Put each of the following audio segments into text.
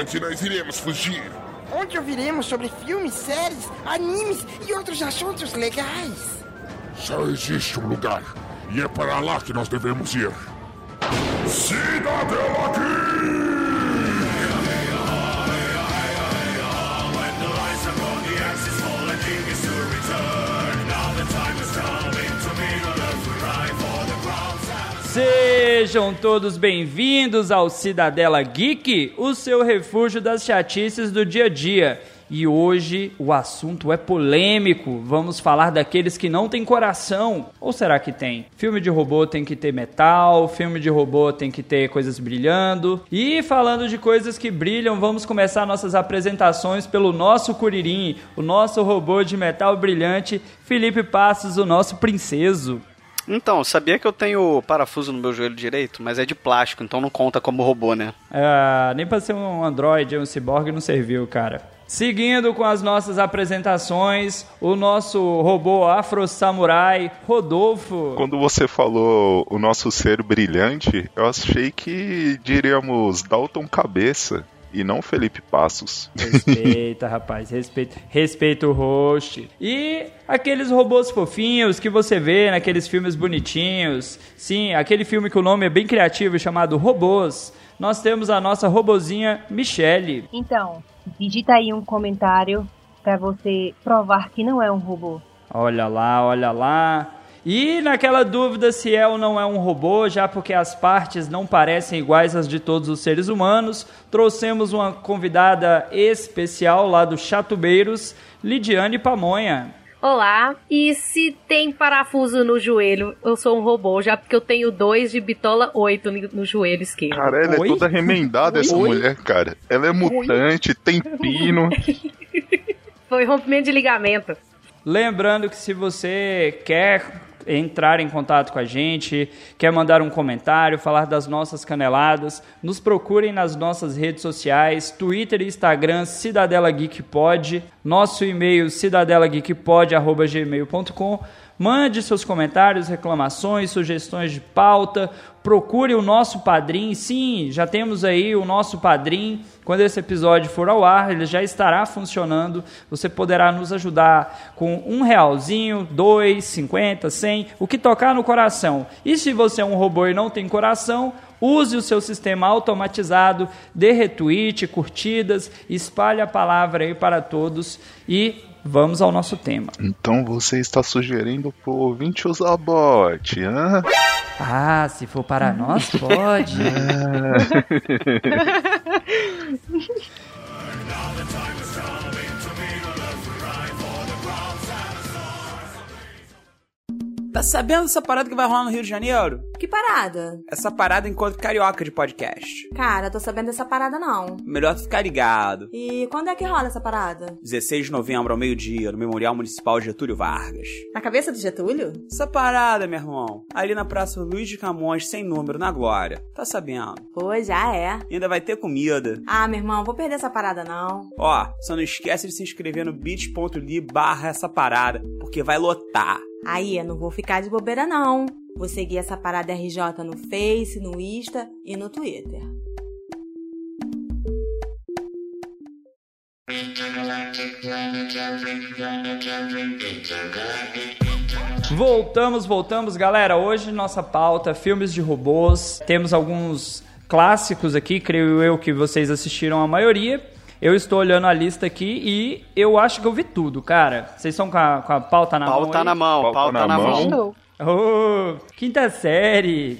onde nós iremos fugir? Onde ouviremos sobre filmes, séries, animes e outros assuntos legais. Só existe um lugar, e é para lá que nós devemos ir. Cidadela Sejam todos bem-vindos ao Cidadela Geek, o seu refúgio das chatices do dia a dia. E hoje o assunto é polêmico. Vamos falar daqueles que não têm coração. Ou será que tem? Filme de robô tem que ter metal, filme de robô tem que ter coisas brilhando. E falando de coisas que brilham, vamos começar nossas apresentações pelo nosso Curirim, o nosso robô de metal brilhante, Felipe Passos, o nosso princeso. Então, sabia que eu tenho parafuso no meu joelho direito, mas é de plástico, então não conta como robô, né? É, nem pra ser um android, um cyborg não serviu, cara. Seguindo com as nossas apresentações, o nosso robô Afro Samurai, Rodolfo. Quando você falou o nosso ser brilhante, eu achei que diríamos Dalton Cabeça e não Felipe Passos. Respeita, rapaz, respeita, respeita o host. E aqueles robôs fofinhos que você vê naqueles filmes bonitinhos. Sim, aquele filme que o nome é bem criativo chamado Robôs. Nós temos a nossa robozinha Michelle. Então, digita aí um comentário para você provar que não é um robô. Olha lá, olha lá. E naquela dúvida se é ou não é um robô, já porque as partes não parecem iguais às de todos os seres humanos, trouxemos uma convidada especial lá do Chatubeiros, Lidiane Pamonha. Olá, e se tem parafuso no joelho, eu sou um robô, já porque eu tenho dois de bitola 8 no joelho esquerdo. Cara, ela Oi? é toda remendada, essa Oi? mulher, cara. Ela é mutante, tem pino. Foi rompimento de ligamento. Lembrando que se você quer entrar em contato com a gente, quer mandar um comentário, falar das nossas caneladas, nos procurem nas nossas redes sociais, Twitter e Instagram, Cidadela Geek Pod, nosso e-mail cidadelageekpod@gmail.com. Mande seus comentários, reclamações, sugestões de pauta. Procure o nosso padrinho. Sim, já temos aí o nosso padrinho. Quando esse episódio for ao ar, ele já estará funcionando. Você poderá nos ajudar com um realzinho, dois, cinquenta, cem, o que tocar no coração. E se você é um robô e não tem coração, use o seu sistema automatizado, dê retweet, curtidas, espalhe a palavra aí para todos e vamos ao nosso tema. Então você está sugerindo pro ouvinte usar bot, hã? Ah, se for para nós, pode. Tá sabendo dessa parada que vai rolar no Rio de Janeiro? Que parada? Essa parada encontro carioca de podcast. Cara, tô sabendo dessa parada não. Melhor tu ficar ligado. E quando é que rola essa parada? 16 de novembro ao meio-dia, no Memorial Municipal Getúlio Vargas. Na cabeça do Getúlio? Essa parada, meu irmão, ali na Praça Luiz de Camões, sem número, na Glória. Tá sabendo? Pô, já é. E ainda vai ter comida. Ah, meu irmão, vou perder essa parada não. Ó, só não esquece de se inscrever no bit.ly barra essa parada, porque vai lotar. Aí, eu não vou ficar de bobeira não. Vou seguir essa parada RJ no Face, no Insta e no Twitter. Voltamos, voltamos, galera. Hoje nossa pauta filmes de robôs. Temos alguns clássicos aqui, creio eu que vocês assistiram a maioria. Eu estou olhando a lista aqui e eu acho que eu vi tudo, cara. Vocês estão com a, com a pauta na mão? Pauta na mão, Pauta pauta na na mão. mão. Oh, quinta série.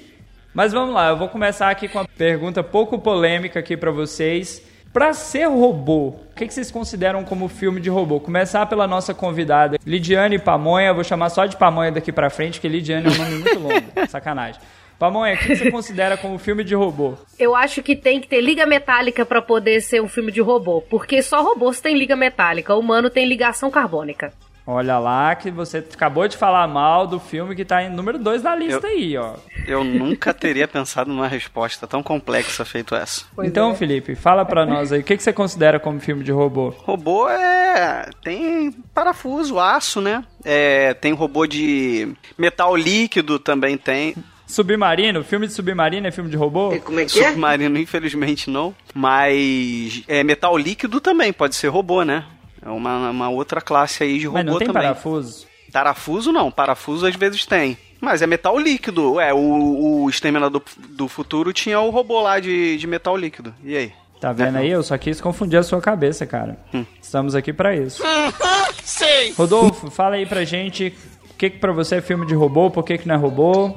Mas vamos lá, eu vou começar aqui com uma pergunta pouco polêmica aqui pra vocês. Pra ser robô, o que, vocês consideram como filme de robô? Começar pela nossa convidada, Lidiane Pamonha. Vou chamar só de Pamonha daqui pra frente, porque Lidiane é um nome muito longo. Sacanagem. Pamonha, o que, você considera como filme de robô? Eu acho que tem que ter liga metálica pra poder ser um filme de robô, porque só robôs têm liga metálica, o humano tem ligação carbônica. Olha lá que você acabou de falar mal do filme que tá em número 2 da lista Eu- aí, ó. Eu nunca teria pensado numa resposta tão complexa feito essa. então, Felipe, fala pra nós aí, o que, que você considera como filme de robô? Robô é. tem parafuso, aço, né? É, tem robô de metal líquido também tem. Submarino, filme de submarino é filme de robô? Como é que é? Submarino, infelizmente não. Mas é, metal líquido também pode ser robô, né? É uma, uma outra classe aí de robô Mas não tem também. parafuso. Parafuso não, parafuso às vezes tem. Mas é metal líquido. É, o, o Exterminador do Futuro tinha o robô lá de, de metal líquido. E aí? Tá vendo aí? Eu só quis confundir a sua cabeça, cara. Hum. Estamos aqui pra isso. Rodolfo, fala aí pra gente o que que pra você é filme de robô, por que que não é robô,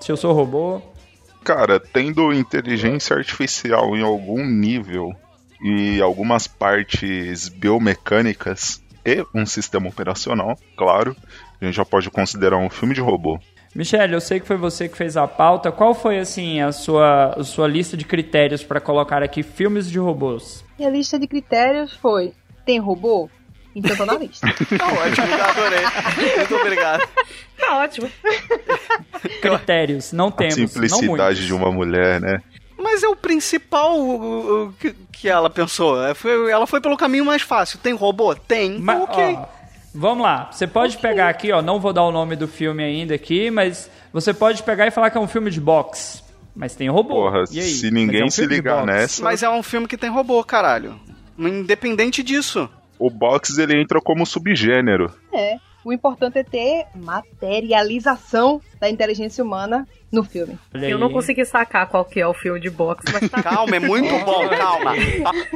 se eu sou robô. Cara, tendo inteligência artificial em algum nível e algumas partes biomecânicas e um sistema operacional, claro, a gente já pode considerar um filme de robô. Michele, eu sei que foi você que fez a pauta. Qual foi, assim, a sua, a sua lista de critérios pra colocar aqui filmes de robôs? Minha lista de critérios foi: tem robô? Então tô na lista. Tá ótimo, adorei. Muito obrigado. Tá ótimo. Critérios, não A temos, não simplicidade muitos. de uma mulher, né? Mas é o principal o- o que, que ela pensou. É, foi- ela foi pelo caminho mais fácil. Tem robô? Tem. Mas, ok. ó, vamos lá, você pode pegar aqui, ó, não vou dar o nome do filme ainda aqui, mas você pode pegar e falar que é um filme de boxe. Mas tem robô. Porra, E aí? se ninguém é um se ligar nessa, Mas é um filme que tem robô, caralho. Independente disso. o box ele entra como subgênero. É. O importante é ter materialização da inteligência humana no filme. Eu não consegui sacar qual que é o filme de boxe, mas tá. Calma, é muito bom, calma.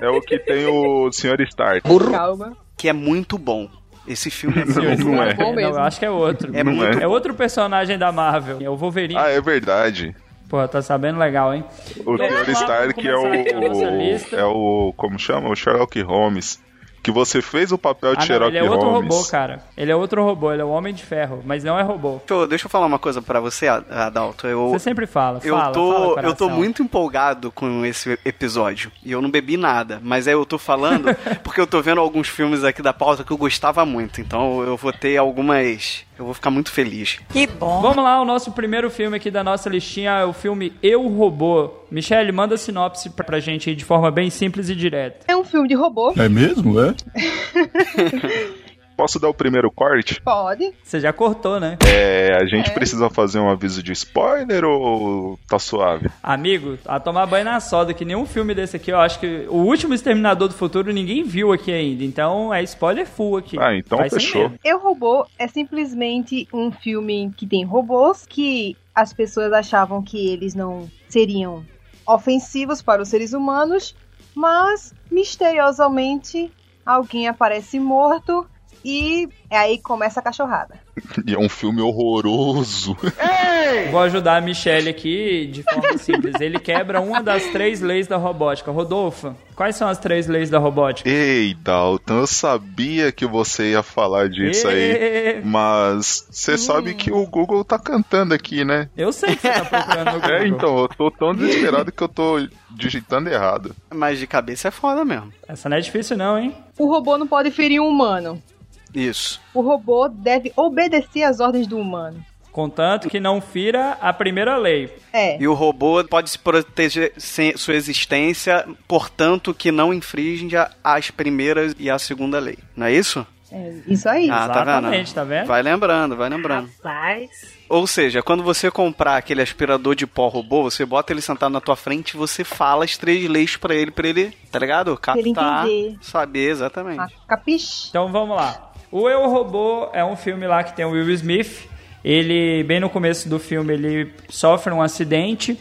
É o que tem o Sr. Stark. Calma. Que é muito bom. Esse filme é muito Não é. bom Não, mesmo. eu acho que é outro. É Não muito é. É outro personagem da Marvel. É o Wolverine. Ah, é verdade. Pô, tá sabendo legal, hein? O Sr. Stark é o. É o. Como chama? O Sherlock Holmes. Que você fez o papel de Ah, Sherlock ele é outro Holmes. robô, cara. Ele é outro robô, ele é o Homem de Ferro, mas não é robô. Deixa eu, deixa eu falar uma coisa pra você, Adalto. Eu, Você sempre fala, eu fala, tô, fala, eu tô muito empolgado com esse episódio. E eu não bebi nada. Mas aí eu tô falando porque eu tô vendo alguns filmes aqui da pauta que eu gostava muito. Então eu vou ter algumas. Eu vou ficar muito feliz. Vamos lá, o nosso primeiro filme aqui da nossa listinha é o filme Eu, Robô. Michele, manda a sinopse pra, pra gente aí de forma bem simples e direta. É um filme de robô? É mesmo, é? Posso dar o primeiro corte? Pode. Você já cortou, né? É, a gente É. precisa fazer um aviso de spoiler ou tá suave? Amigo, a tomar banho na soda, que nenhum filme desse aqui, eu acho que o último Exterminador do Futuro ninguém viu aqui ainda. Então é spoiler full aqui. Ah, então sem fechou. Eu Robô é simplesmente um filme que tem robôs que as pessoas achavam que eles não seriam ofensivos para os seres humanos, mas misteriosamente alguém aparece morto e aí começa a cachorrada. E é um filme horroroso. Vou ajudar a Michelle aqui de forma simples. Ele quebra uma das três leis da robótica. Rodolfo, quais são as três leis da robótica? Ei, Dalton, eu sabia que você ia falar disso aí. Ê, Mas você sabe que o Google tá cantando aqui, né? Eu sei que você tá procurando no Google. É, então, eu tô tão desesperado que eu tô digitando errado. Mas de cabeça é foda mesmo. Essa não é difícil não, hein? O robô não pode ferir um humano. Isso. O robô deve obedecer às ordens do humano. Contanto que não fira a primeira lei. É. E o robô pode se proteger sem sua existência, portanto que não infringe as primeiras e a segunda lei. Não é isso? É isso aí. Ah, tá vendo? Exatamente, tá vendo? Vai lembrando, vai lembrando. Rapaz. Ou seja, quando você comprar aquele aspirador de pó robô, você bota ele sentado na tua frente e você fala as três leis pra ele, pra ele, tá ligado? Captar, ele entender. saber exatamente. Ah, capiche? Então vamos lá. O Eu Robô é um filme lá que tem o Will Smith. Ele, bem no começo do filme, ele sofre um acidente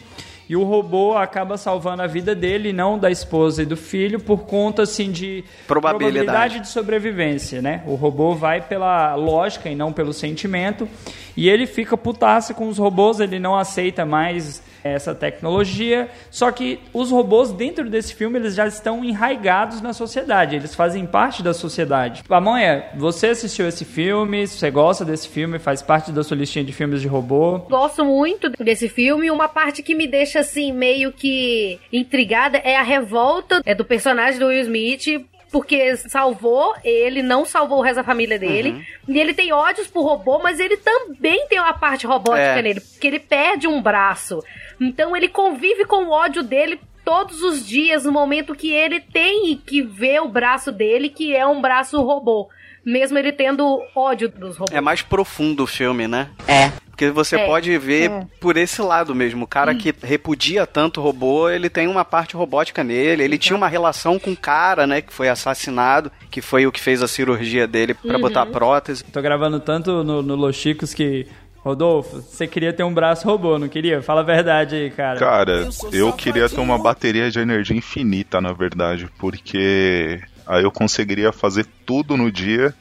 e o robô acaba salvando a vida dele, não da esposa e do filho, por conta assim de Probabilidade. de sobrevivência, né? O robô vai pela lógica e não pelo sentimento. E ele fica putaça com os robôs, ele não aceita mais essa tecnologia. Só que os robôs dentro desse filme eles já estão enraigados na sociedade, eles fazem parte da sociedade. Pamonha, você assistiu esse filme? Você gosta desse filme? Faz parte da sua listinha de filmes de robô? Gosto muito desse filme. Uma parte que me deixa assim meio que intrigada é a revolta é do personagem do Will Smith. Porque salvou ele, não salvou o resto da família dele. E ele tem ódios por robô, mas ele também tem uma parte robótica É. nele. Porque ele perde um braço. Então ele convive com o ódio dele todos os dias, no momento que ele tem que ver o braço dele, que é um braço robô. Mesmo ele tendo ódio dos robôs. É mais profundo o filme, né? É. Porque você É, pode ver é. por esse lado mesmo. O cara que repudia tanto o robô, ele tem uma parte robótica nele. Ele tinha uma relação com o cara, né, que foi assassinado, que foi o que fez a cirurgia dele pra botar prótese. Tô gravando tanto no, no Los Chicos que. Rodolfo, você queria ter um braço robô, não queria? Fala a verdade aí, cara. Cara, eu queria ter uma bateria de energia infinita, na verdade, porque aí eu conseguiria fazer tudo no dia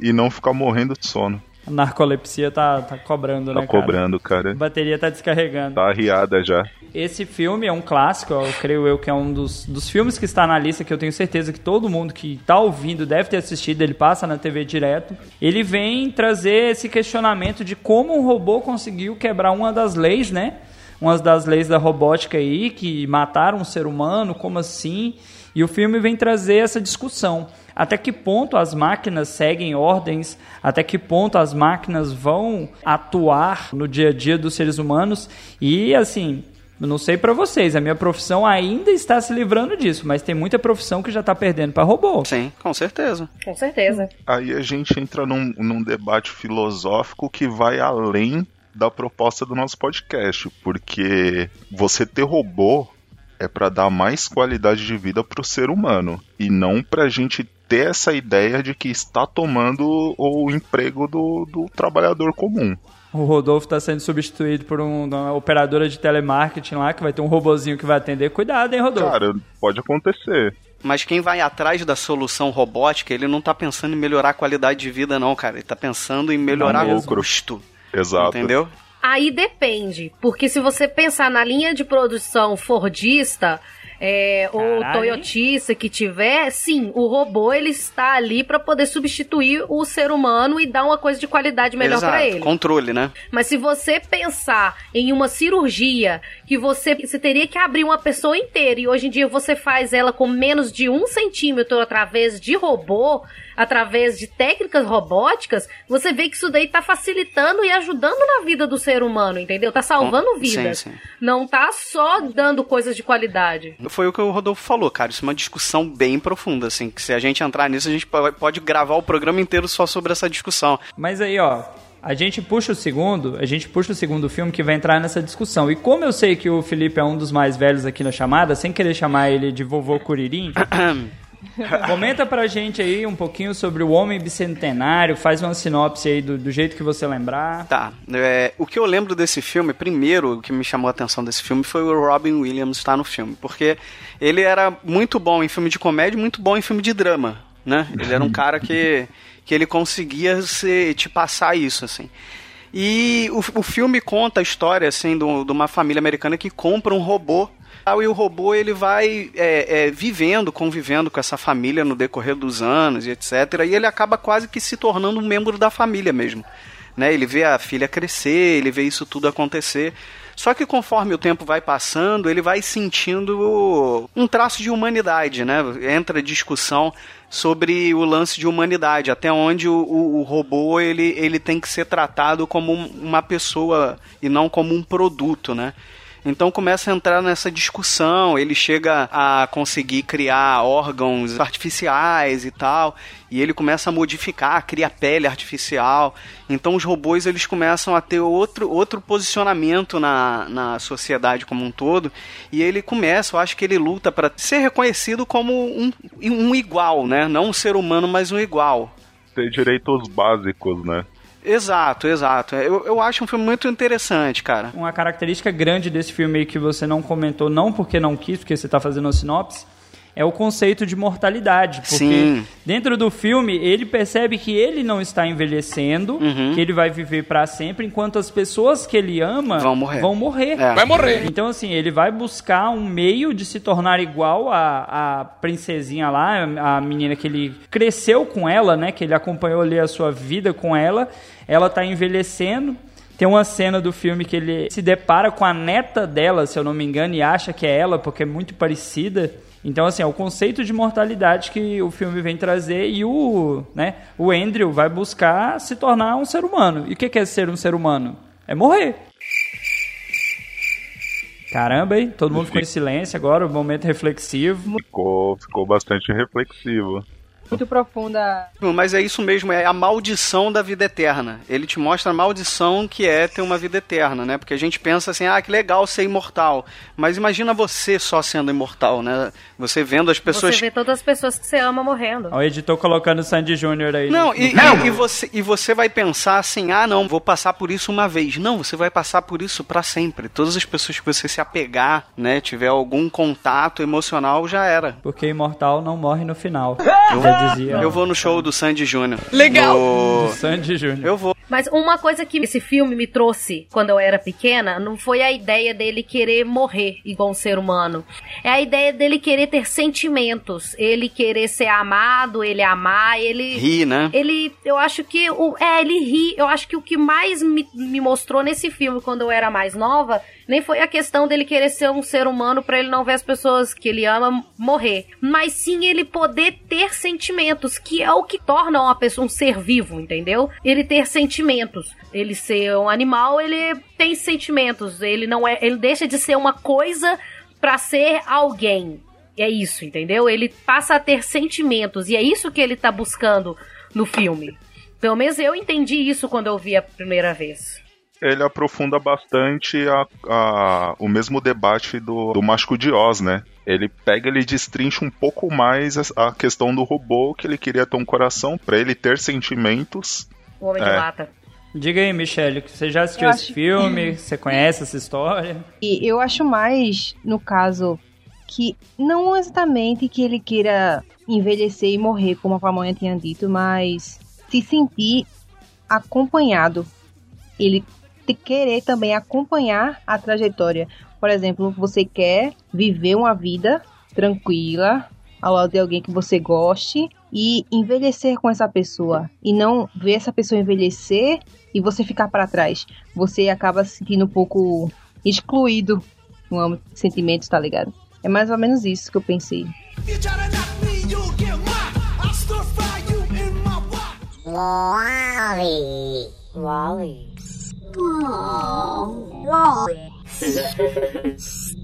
e não ficar morrendo de sono. A narcolepsia tá, tá cobrando, Tá né, cara? cobrando, A cara. bateria tá descarregando. Tá arriada já. Esse filme é um clássico, eu creio eu que é um dos, dos filmes que está na lista que eu tenho certeza que todo mundo que tá ouvindo deve ter assistido, ele passa na TV direto. Ele vem trazer esse questionamento de como um robô conseguiu quebrar uma das leis, né? Umas das leis da robótica aí, que mataram um ser humano, como assim? E o filme vem trazer essa discussão. Até que ponto as máquinas seguem ordens, até que ponto as máquinas vão atuar no dia a dia dos seres humanos. E assim, não sei pra vocês, a minha profissão ainda está se livrando disso, mas tem muita profissão que já tá perdendo pra robô. Sim, com certeza. Com certeza. Aí a gente entra num, num debate filosófico que vai além da proposta do nosso podcast, porque você ter robô é pra dar mais qualidade de vida pro ser humano e não pra gente ter essa ideia de que está tomando o emprego do, do trabalhador comum. O Rodolfo tá sendo substituído por um- uma operadora de telemarketing lá, que vai ter um robozinho que vai atender. Cuidado, hein, Rodolfo? Cara, pode acontecer. Mas quem vai atrás da solução robótica, ele não tá pensando em melhorar a qualidade de vida, não, cara. Ele tá pensando em melhorar o lucro. custo. Exato. Entendeu? Aí depende, porque se você pensar na linha de produção Fordista é, ou Toyotista que tiver, sim, o robô ele está ali para poder substituir o ser humano e dar uma coisa de qualidade melhor para ele. Controle, né? Mas se você pensar em uma cirurgia que você, você teria que abrir uma pessoa inteira e hoje em dia você faz ela com menos de um centímetro através de robô, através de técnicas robóticas, você vê que isso daí tá facilitando e ajudando na vida do ser humano, entendeu? Tá salvando vidas. sim, sim. Não tá só dando coisas de qualidade. Foi o que o Rodolfo falou, cara. Isso é uma discussão bem profunda, assim. Que se a gente entrar nisso, a gente po- pode gravar o programa inteiro só sobre essa discussão. Mas aí, ó, a gente puxa o segundo, a gente puxa o segundo filme que vai entrar nessa discussão. E como eu sei que o Felipe é um dos mais velhos aqui na chamada, sem querer chamar ele de vovô Curirim, comenta pra gente aí um pouquinho sobre o Homem Bicentenário, faz uma sinopse aí do, do jeito que você lembrar. Tá. é, o que eu lembro desse filme, primeiro, o que me chamou a atenção desse filme foi o Robin Williams estar no filme. Porque ele era muito bom em filme de comédia e muito bom em filme de drama, né? Ele era um cara que, que ele conseguia se, te passar isso, assim. E o, o filme conta a história, assim, de uma família americana que compra um robô e o robô ele vai é, é, vivendo, convivendo com essa família no decorrer dos anos e etc. E ele acaba quase que se tornando um membro da família mesmo. Né? Ele vê a filha crescer, ele vê isso tudo acontecer. Só que conforme o tempo vai passando, ele vai sentindo um traço de humanidade, né? Entra discussão sobre o lance de humanidade, até onde o, o- o robô ele, ele tem que ser tratado como um- uma pessoa e não como um produto, né? Então começa a entrar nessa discussão, ele chega a conseguir criar órgãos artificiais e tal, e ele começa a modificar, cria pele artificial. Então os robôs eles começam a ter outro, outro posicionamento na, na sociedade como um todo, e ele começa, eu acho que ele luta para ser reconhecido como um, um igual, né? Não um ser humano, mas um igual. Ter direitos básicos, né? Exato, exato. Eu, eu acho um filme muito interessante, cara. Uma característica grande desse filme aí que você não comentou, não porque não quis, porque você está fazendo a sinopse, é o conceito de mortalidade. Porque Sim. dentro do filme, ele percebe que ele não está envelhecendo, Uhum. que ele vai viver para sempre, enquanto as pessoas que ele ama Vão morrer. Vão morrer. É. Vai morrer. Então, assim, ele vai buscar um meio de se tornar igual a, a princesinha lá, a menina que ele cresceu com ela, né? Que ele acompanhou ali a sua vida com ela. Ela tá envelhecendo. Tem uma cena do filme que ele se depara com a neta dela, se eu não me engano, e acha que é ela, porque é muito parecida. Então, assim, é o conceito de mortalidade que o filme vem trazer e o, né, o Andrew vai buscar se tornar um ser humano. E o que que é ser um ser humano? É morrer. Caramba, hein? Todo mundo ficou em silêncio agora, um momento reflexivo. Ficou, ficou bastante reflexivo. Muito profunda. Mas é isso mesmo, é a maldição da vida eterna. Ele te mostra a maldição que é ter uma vida eterna, né? Porque a gente pensa assim, ah, que legal ser imortal. Mas imagina você só sendo imortal, né? Você vendo as pessoas. Você vê todas as pessoas que você ama morrendo. O editor colocando o Sandy Júnior aí. Não, e, e, e você, e você vai pensar assim, ah, não, vou passar por isso uma vez. Não, você vai passar por isso pra sempre. Todas as pessoas que você se apegar, né, tiver algum contato emocional, já era. Porque imortal não morre no final. Eu, Já dizia. eu vou no show do Sandy Júnior. Legal. No- Do Sandy Júnior. Eu vou. Mas uma coisa que esse filme me trouxe quando eu era pequena não foi a ideia dele querer morrer igual um ser humano. É a ideia dele querer ter sentimentos. Ele querer ser amado, ele amar, ele. Ri, né? Ele, eu acho que. O, é, ele ri. Eu acho que o que mais me, me mostrou nesse filme quando eu era mais nova nem foi a questão dele querer ser um ser humano pra ele não ver as pessoas que ele ama morrer, mas sim ele poder ter sentimentos, que é o que torna uma pessoa um ser vivo, entendeu? Ele ter sentimentos. Ele ser um animal, ele tem sentimentos. Ele não é, ele deixa de ser uma coisa pra ser alguém. É isso, entendeu? Ele passa a ter sentimentos e é isso que ele tá buscando no filme. Pelo menos eu entendi isso quando eu vi a primeira vez. Ele aprofunda bastante a, a- o mesmo debate do, do Mágico de Oz, né? Ele pega, ele destrincha um pouco mais a, a questão do robô, que ele queria ter um coração pra ele ter sentimentos. O Homem de É. Lata. Diga aí, Michelle, que você já assistiu Eu esse acho- filme, você conhece essa história? E eu acho mais, no caso, que não exatamente que ele queira envelhecer e morrer, como a pamonha tinha dito, mas se sentir acompanhado. Ele te querer também acompanhar a trajetória. Por exemplo, você quer viver uma vida tranquila ao lado de alguém que você goste e envelhecer com essa pessoa e não ver essa pessoa envelhecer e você ficar para trás. Você acaba se sentindo um pouco excluído no âmbito de sentimentos, tá ligado? É mais ou menos isso que eu pensei. Wally. Wally.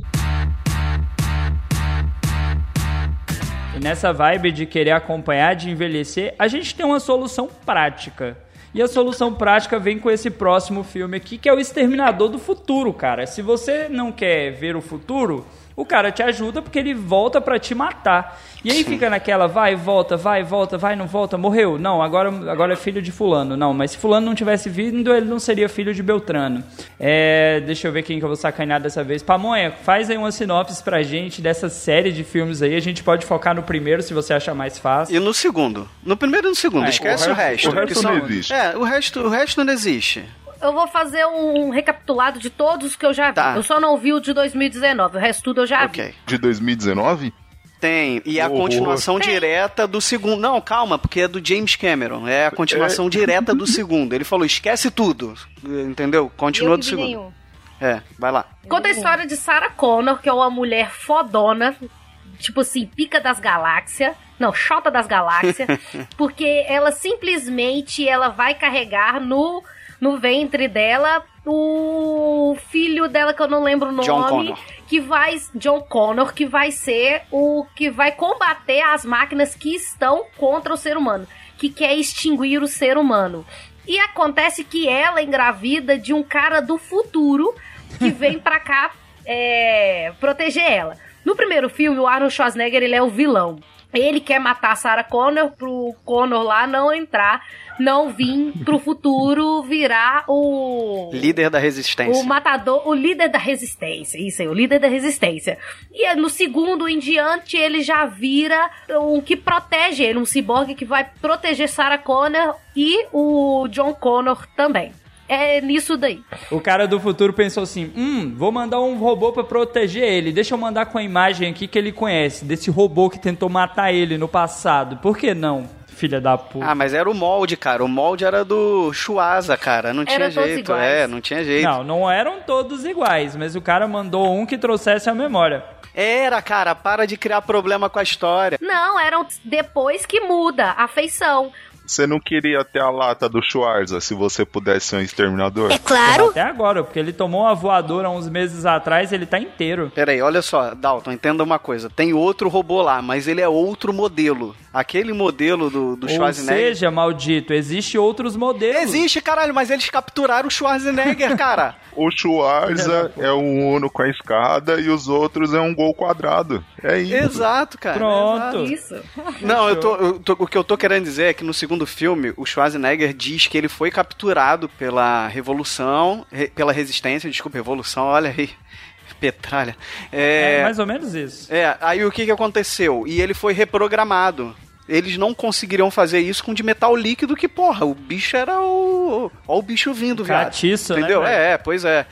E nessa vibe de querer acompanhar, de envelhecer, a gente tem uma solução prática. E a solução prática vem com esse próximo filme aqui, que é o Exterminador do Futuro, cara. Se você não quer ver o futuro, o cara te ajuda porque ele volta pra te matar. E aí fica naquela, vai, volta, vai, volta, vai, não volta, morreu. Não, agora, agora é filho de fulano. Não, mas se fulano não tivesse vindo, ele não seria filho de Beltrano. É, deixa eu ver quem que eu vou sacanear dessa vez. Pamonha, faz aí uma sinopse pra gente dessa série de filmes aí. A gente pode focar no primeiro, se você achar mais fácil. E no segundo. No primeiro e no segundo, É, esquece o o resto- resto. o resto não existe. É, o resto, o resto não existe. Eu vou fazer um recapitulado de todos que eu já vi. Tá. Eu só não vi o de 2019, o resto tudo eu já Ok. vi. De 2019? Tem, e a Horror. continuação direta do segundo. Não, calma, porque é do James Cameron. É a continuação direta do segundo. Ele falou: esquece tudo. Entendeu? Continua do segundo. nenhum. É, vai lá. Conta a história de Sarah Connor, que é uma mulher fodona, tipo assim, pica das galáxias. Não, chota das galáxias. porque ela simplesmente ela vai carregar no, no ventre dela o filho dela, que eu não lembro o nome. John Connor. Que vai. John Connor, que vai ser o que vai combater as máquinas que estão contra o ser humano. Que quer extinguir o ser humano. E acontece que ela engravida de um cara do futuro que vem pra cá é, proteger ela. No primeiro filme, o Arnold Schwarzenegger ele é o vilão. Ele quer matar a Sarah Connor pro Connor lá não entrar, não vir pro futuro virar o Líder da resistência. o matador, o líder da resistência. Isso aí, o líder da resistência. E é no segundo em diante, ele já vira um que protege ele, um ciborgue que vai proteger Sarah Connor e o John Connor também. É nisso daí. O cara do futuro pensou assim: hum, vou mandar um robô pra proteger ele. Deixa eu mandar com a imagem aqui que ele conhece, desse robô que tentou matar ele no passado. Por que não, filha da puta? Ah, mas era o molde, cara. O molde era do Chuasa, cara. Não tinha Era todos jeito. iguais. É, não tinha jeito. Não, não eram todos iguais, mas o cara mandou um que trouxesse a memória. Era, cara. Para de criar problema com a história. Não, eram depois que muda a feição. Você não queria ter a lata do Schwarza se você pudesse ser um exterminador? Até agora, porque ele tomou uma voadora uns meses atrás ele tá inteiro. Peraí, olha só, Dalton, entenda uma coisa. Tem outro robô lá, mas ele é outro modelo. Aquele modelo do, do Ou Schwarzenegger. seja, maldito, existe outros modelos. Existe, caralho, mas eles capturaram o Schwarzenegger, cara. O Schwarza é um Uno com a escada e os outros é um gol quadrado. É isso. Exato, cara. Pronto. Isso. Não, eu tô, eu tô- o que eu tô querendo dizer é que no segundo filme, o Schwarzenegger diz que ele foi capturado pela Revolução, re- pela Resistência, desculpa, Revolução, olha aí, petralha. É É, mais ou menos isso. é, aí o que que aconteceu? E ele foi reprogramado. Eles não conseguiriam fazer isso com de metal líquido, que porra, o bicho era o. Ó, o bicho vindo, viado. Catiço, né, Entendeu? velho? é, é, pois é.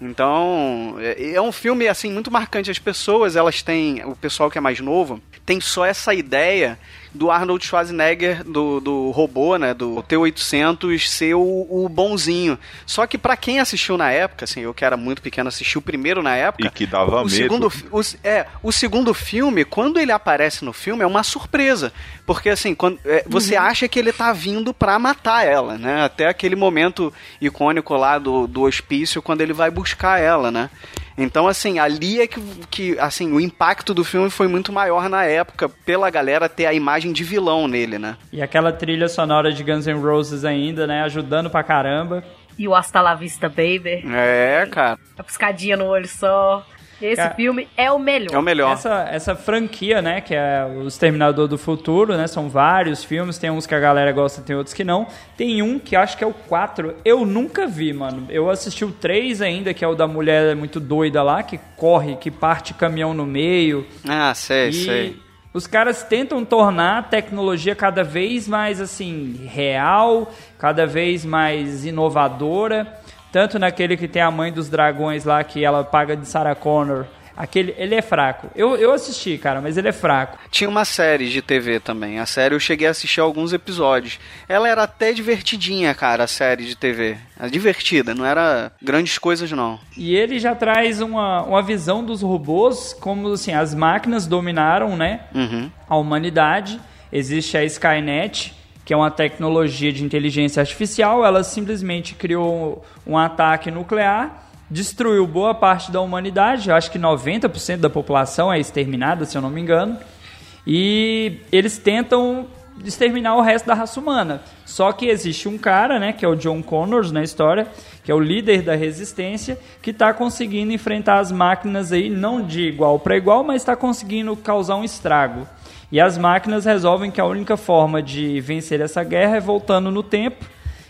Então, é, é um filme, assim, muito marcante. As pessoas, elas têm, o pessoal que é mais novo, tem só essa ideia do Arnold Schwarzenegger, do, do robô, né, do T-800, ser o, o bonzinho. Só que pra quem assistiu na época, assim, eu que era muito pequeno, assisti o primeiro na época... E que dava o medo. Segundo, o, é, o segundo filme, quando ele aparece no filme, é uma surpresa. Porque, assim, quando, é, você acha que ele tá vindo pra matar ela, né? Até aquele momento icônico lá do, do hospício, quando ele vai buscar ela, né? Então, assim, ali é que, que, assim, o impacto do filme foi muito maior na época, pela galera ter a imagem de vilão nele, né? E aquela trilha sonora de Guns N' Roses ainda, né? Ajudando pra caramba. E o Hasta La Vista Baby. É, cara. A piscadinha no olho só. Esse Cara, filme é o melhor. É o melhor. Essa, essa franquia, né, que é o Exterminador do Futuro, né, são vários filmes, tem uns que a galera gosta, tem outros que não. Tem um que acho que é o 4, eu nunca vi, mano. Eu assisti o 3 ainda, que é o da mulher muito doida lá, que corre, que parte caminhão no meio. Ah, sei, e sei. os caras tentam tornar a tecnologia cada vez mais, assim, real, cada vez mais inovadora. Tanto naquele que tem a mãe dos dragões lá, que ela paga de Sarah Connor. Aquele, ele é fraco. Eu, eu assisti, cara, mas ele é fraco. Tinha uma série de TV também. A série eu cheguei a assistir alguns episódios. Ela era até divertidinha, cara, a série de TV. Era divertida, não era grandes coisas, não. E ele já traz uma, uma visão dos robôs como assim, as máquinas dominaram, né, Uhum. a humanidade. Existe a Skynet, que é uma tecnologia de inteligência artificial. Ela simplesmente criou um ataque nuclear, destruiu boa parte da humanidade. Acho que 90% da população é exterminada, se eu não me engano. E eles tentam exterminar o resto da raça humana. Só que existe um cara, né, que é o John Connors na história, que é o líder da resistência, que está conseguindo enfrentar as máquinas aí, não de igual para igual, mas está conseguindo causar um estrago. E as máquinas resolvem que a única forma de vencer essa guerra é voltando no tempo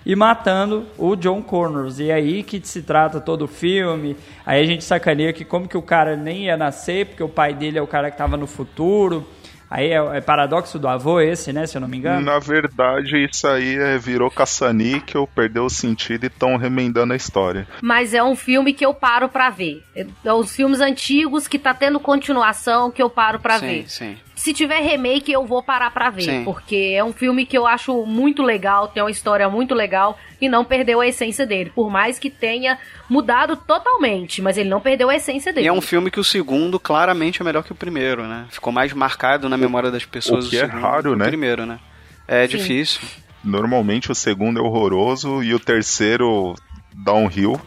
e matando o John Connors. E é aí que se trata todo o filme. Aí a gente sacaneia que como que o cara nem ia nascer, porque o pai dele é o cara que estava no futuro. Aí é, é paradoxo do avô esse, né, se eu não me engano. Na verdade, isso aí é, virou caça-níquel, perdeu o sentido e estão remendando a história. Mas é um filme que eu paro pra ver. É os filmes antigos que tá tendo continuação que eu paro pra sim, ver. sim. Se tiver remake, eu vou parar pra ver. Sim. Porque é um filme que eu acho muito legal, tem uma história muito legal e não perdeu a essência dele. Por mais que tenha mudado totalmente, mas ele não perdeu a essência dele. E é um filme que o segundo claramente é melhor que o primeiro, né? Ficou mais marcado na memória das pessoas O que é segundo raro, do que né? O primeiro, né? É Sim. difícil. Normalmente o segundo é horroroso e o terceiro downhill.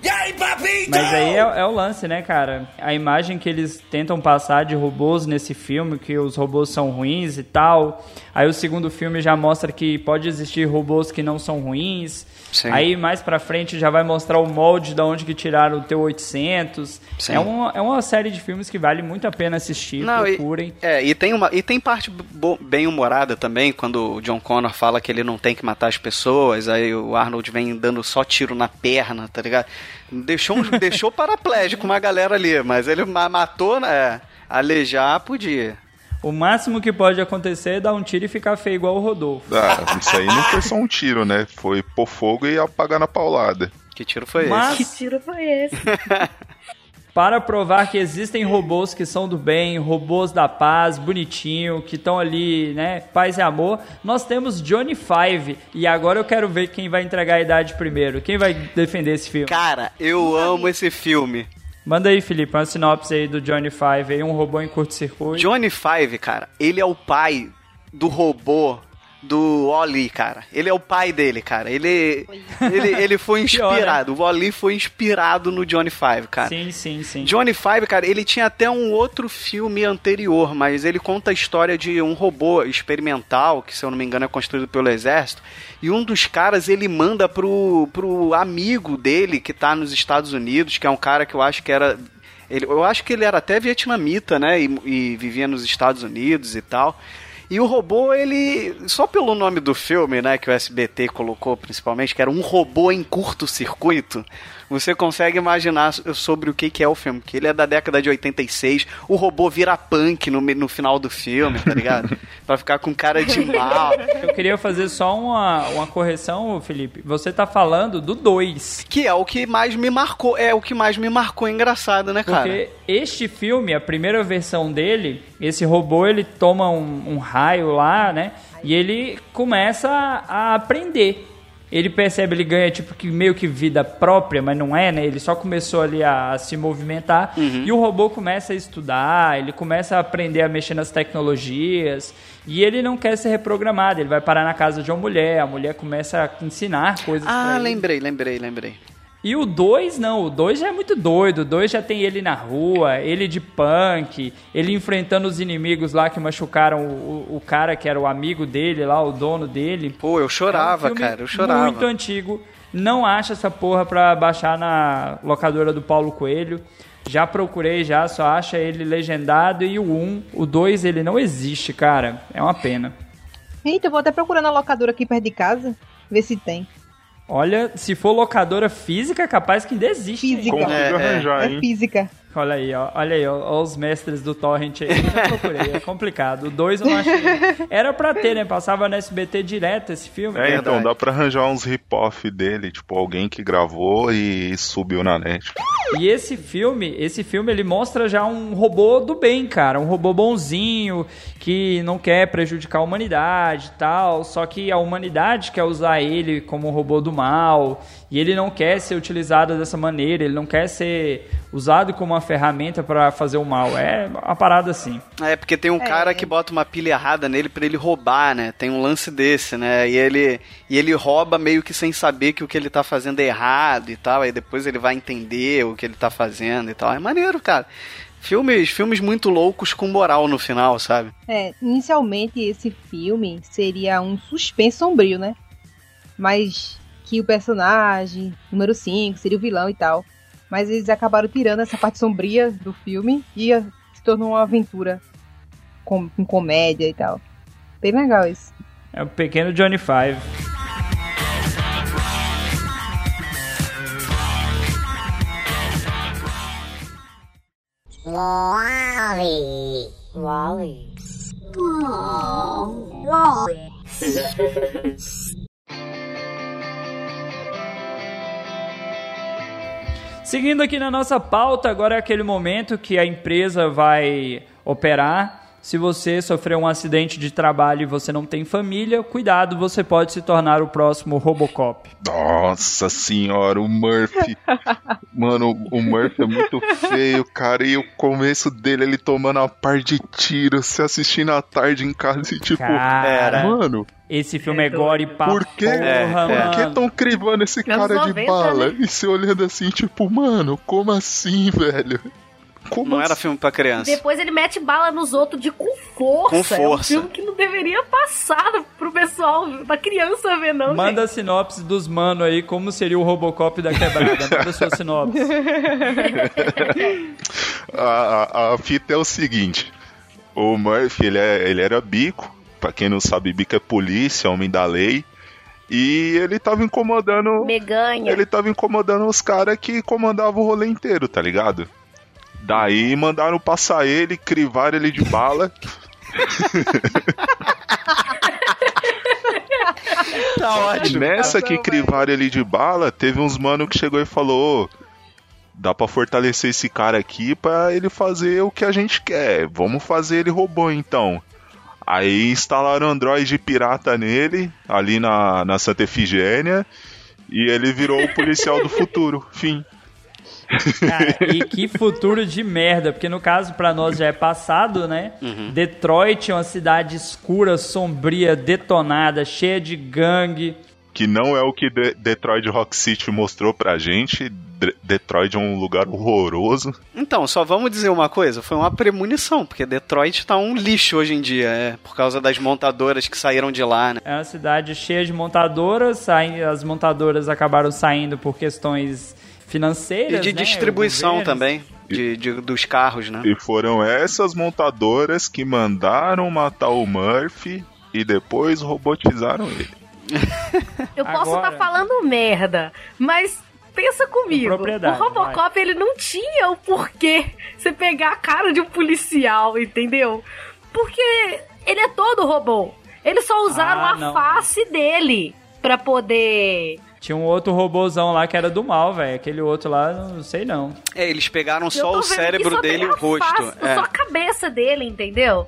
Mas aí é, é o lance, né, cara? A imagem que eles tentam passar de robôs nesse filme, que os robôs são ruins e tal. Aí o segundo filme já mostra que pode existir robôs que não são ruins. Sim. Aí mais pra frente já vai mostrar o molde da onde que tiraram o T-800. Sim. É uma, é uma série de filmes que vale muito a pena assistir, Não, e- procurem. É, e tem, uma, e tem parte bem humorada também, quando o John Connor fala que ele não tem que matar as pessoas, aí o Arnold vem dando só tiro na perna, tá ligado? Deixou, deixou paraplégico uma galera ali, mas ele ma- matou, né? Alejar podia. O máximo que pode acontecer é dar um tiro e ficar feio igual o Rodolfo. Ah, isso aí não foi só um tiro, né? Foi pôr fogo e apagar na paulada. Que tiro foi Mas- esse? Que tiro foi esse? para provar que existem robôs que são do bem, robôs da paz, bonitinho, que estão ali, né, paz e amor. Nós temos Johnny Five e agora eu quero ver quem vai entregar a idade primeiro. Quem vai defender esse filme? Cara, eu amo esse filme. Manda aí, Felipe, uma sinopse aí do Johnny Five aí, um robô em curto-circuito. Johnny Five, cara, ele é o pai do robô do Oli, cara. Ele é o pai dele, cara. Ele, ele, ele foi inspirado. O Oli foi inspirado no Johnny Five, cara. Sim, sim, sim. Johnny Five, cara, ele tinha até um outro filme anterior, mas ele conta a história de um robô experimental, que se eu não me engano é construído pelo exército, e um dos caras ele manda pro, pro amigo dele que tá nos Estados Unidos, que é um cara que eu acho que era. Ele, eu acho que ele era até vietnamita, né? E, e vivia nos Estados Unidos e tal. E o robô, ele. Só pelo nome do filme, né? Que o SBT colocou principalmente, que era um robô em curto-circuito. Você consegue imaginar sobre o que, que é o filme. Que ele é da década de 86. O robô vira punk no, no final do filme, tá ligado? pra ficar com cara de mal. Eu queria fazer só uma, uma correção, Felipe. Você tá falando do 2. Que é o que mais me marcou. É o que mais me marcou engraçado, né, cara? Porque este filme, a primeira versão dele, esse robô ele toma um, um raio lá, né? E ele começa a aprender ele percebe, ele ganha tipo que meio que vida própria, mas não é, né? Ele só começou ali a, a se movimentar Uhum. e o robô começa a estudar, ele começa a aprender a mexer nas tecnologias e ele não quer ser reprogramado. Ele vai parar na casa de uma mulher, a mulher começa a ensinar coisas Ah, lembrei, lembrei, lembrei. E o 2 não, o 2 já é muito doido. O 2 já tem ele na rua, ele de punk, ele enfrentando os inimigos lá que machucaram o, o, cara que era o amigo dele lá, o dono dele. Pô, eu chorava, É um filme cara, eu chorava. Muito antigo. Não acha essa porra pra baixar na locadora do Paulo Coelho. Já procurei, já, só acha ele legendado. E o 1, o 2 ele não existe, cara. É uma pena. Eita, eu vou até procurar na locadora aqui perto de casa, ver se tem. Olha, se for locadora física, é capaz que ainda existe. Física. ainda. Consigo arranjar, É hein? física. Olha aí, ó. Olha aí, ó, ó os mestres do Torrent aí. Eu já procurei, é complicado. O 2 eu não achei. Era pra ter, né? Passava no SBT direto esse filme. É, então Verdade. dá pra arranjar uns rip-off dele, tipo, alguém que gravou e subiu na net. E esse filme, esse filme ele mostra já um robô do bem, cara, um robô bonzinho que não quer prejudicar a humanidade e tal, só que a humanidade quer usar ele como um robô do mal, e ele não quer ser utilizado dessa maneira, ele não quer ser usado como uma ferramenta pra fazer o mal. É uma parada assim. É, porque tem um cara que bota uma pilha errada nele pra ele roubar, né? Tem um lance desse, né? E ele, e ele rouba meio que sem saber que o que ele tá fazendo é errado e tal. Aí depois ele vai entender o que ele tá fazendo e tal. É maneiro, cara. Filmes, filmes muito loucos com moral no final, sabe? É, inicialmente esse filme seria um suspense sombrio, né? Mas que o personagem, número 5, seria o vilão e tal. Mas eles acabaram tirando essa parte sombria do filme e eh, se tornou uma aventura com, com comédia e tal. Bem legal isso. É o pequeno Johnny Five. Wally. Wally. Wally. Seguindo aqui na nossa pauta, agora é aquele momento que a empresa vai operar. Se você sofreu um acidente de trabalho e você não tem família, cuidado, você pode se tornar o próximo Robocop. Nossa senhora, o Murphy. Mano, o Murphy é muito feio, cara. E o começo dele, ele tomando a par de tiro, se assistindo à tarde em casa e tipo. Cara, Mano, esse filme é gore pra por que, porra, por que tão crivando esse cara de 90, bala? né? E se olhando assim, tipo, mano, como assim, velho? Como Não era assim? filme pra criança. Depois ele mete bala nos outros de com força. Com força. É um filme que não deveria passar pro pessoal, pra criança ver, não, Manda a gente. sinopse dos mano aí, como seria o Robocop da quebrada. Manda sua sinopse. A, a- a fita é o seguinte: o Murphy ele, é- ele era bico, pra quem não sabe, bico é polícia, homem da lei, e ele tava incomodando. Meganha. Ele tava incomodando os caras que comandavam o rolê inteiro, tá ligado? Daí mandaram passar ele, crivaram ele de bala. Tá ótimo. Nessa que crivaram ele de bala, teve uns mano que chegou e falou: "Ô, dá pra fortalecer esse cara aqui pra ele fazer o que a gente quer. Vamos fazer ele robô então. Aí instalaram Android pirata nele, ali na, na Santa Efigênia, e ele virou o policial do futuro. Fim. Cara, e que futuro de merda, porque no caso pra nós já é passado, né? Uhum. Detroit é uma cidade escura, sombria, detonada, cheia de gangue. Que não é o que De- Detroit Rock City mostrou pra gente. De- Detroit é um lugar horroroso. Então, só vamos dizer uma coisa, foi uma premonição, porque Detroit tá um lixo hoje em dia, é, por causa das montadoras que saíram de lá, né? É uma cidade cheia de montadoras, as montadoras acabaram saindo por questões financeiras. E de né? distribuição também, de, de- dos carros, né? E foram essas montadoras que mandaram matar o Murphy e depois robotizaram ele. Eu posso estar falando merda, mas pensa comigo. O Robocop, ele não tinha o porquê você pegar a cara de um policial, entendeu? Porque ele é todo robô. Eles só usaram Ah, a face dele pra poder. Tinha um outro robôzão lá que era do mal, velho. Aquele outro lá, não sei não. É, eles pegaram só o cérebro só dele e o rosto. face, é. Só a cabeça dele, entendeu?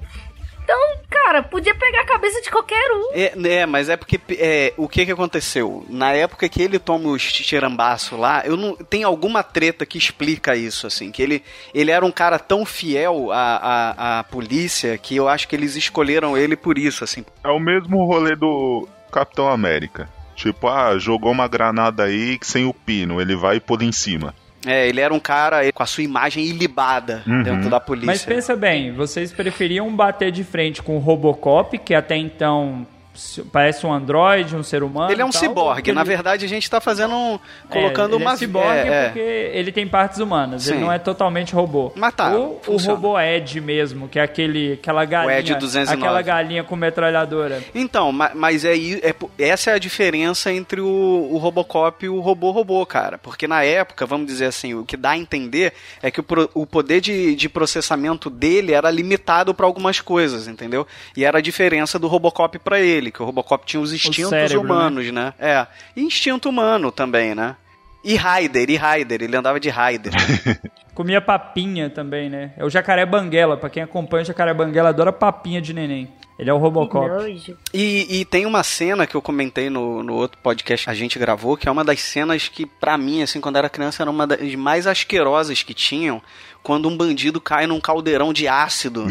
Então, cara, podia pegar a cabeça de qualquer um. É, é, mas é porque é, o que que aconteceu? Na época que ele toma os tirambaço lá, eu não tem alguma treta que explica isso assim, que ele ele era um cara tão fiel à, à, à polícia que eu acho que eles escolheram ele por isso assim. É o mesmo rolê do Capitão América. Tipo, ah, jogou uma granada aí sem o pino, ele vai pula em cima. É, ele era um cara com a sua imagem ilibada Uhum. dentro da polícia. Mas pensa bem, vocês preferiam bater de frente com o Robocop, que até então parece um androide, um ser humano. ele é um tal, ciborgue. Na ele- verdade, a gente tá fazendo um. colocando é, ele uma. é ciborgue é, é. porque ele tem partes humanas, ele Sim. não é totalmente robô. Mas tá, o funciona. robô Ed mesmo, que é aquele, aquela galinha, Ed 209. aquela galinha com metralhadora. Então, ma- mas é, é essa é a diferença entre o, o Robocop e o robô-robô, cara. Porque na época, vamos dizer assim, o que dá a entender é que o, pro- o poder de, de processamento dele era limitado para algumas coisas, entendeu? E era a diferença do Robocop para ele, que o Robocop tinha os instintos cérebro, humanos, né? É. E instinto humano também, né? E Raider, e Raider, ele andava de Raider. Comia papinha também, né? É o jacaré banguela, pra quem acompanha o jacaré banguela, adora papinha de neném. Ele é o Robocop. E, e tem uma cena que eu comentei no, no outro podcast que a gente gravou, que é uma das cenas que, pra mim, assim, quando era criança, era uma das mais asquerosas que tinham. Quando um bandido cai num caldeirão de ácido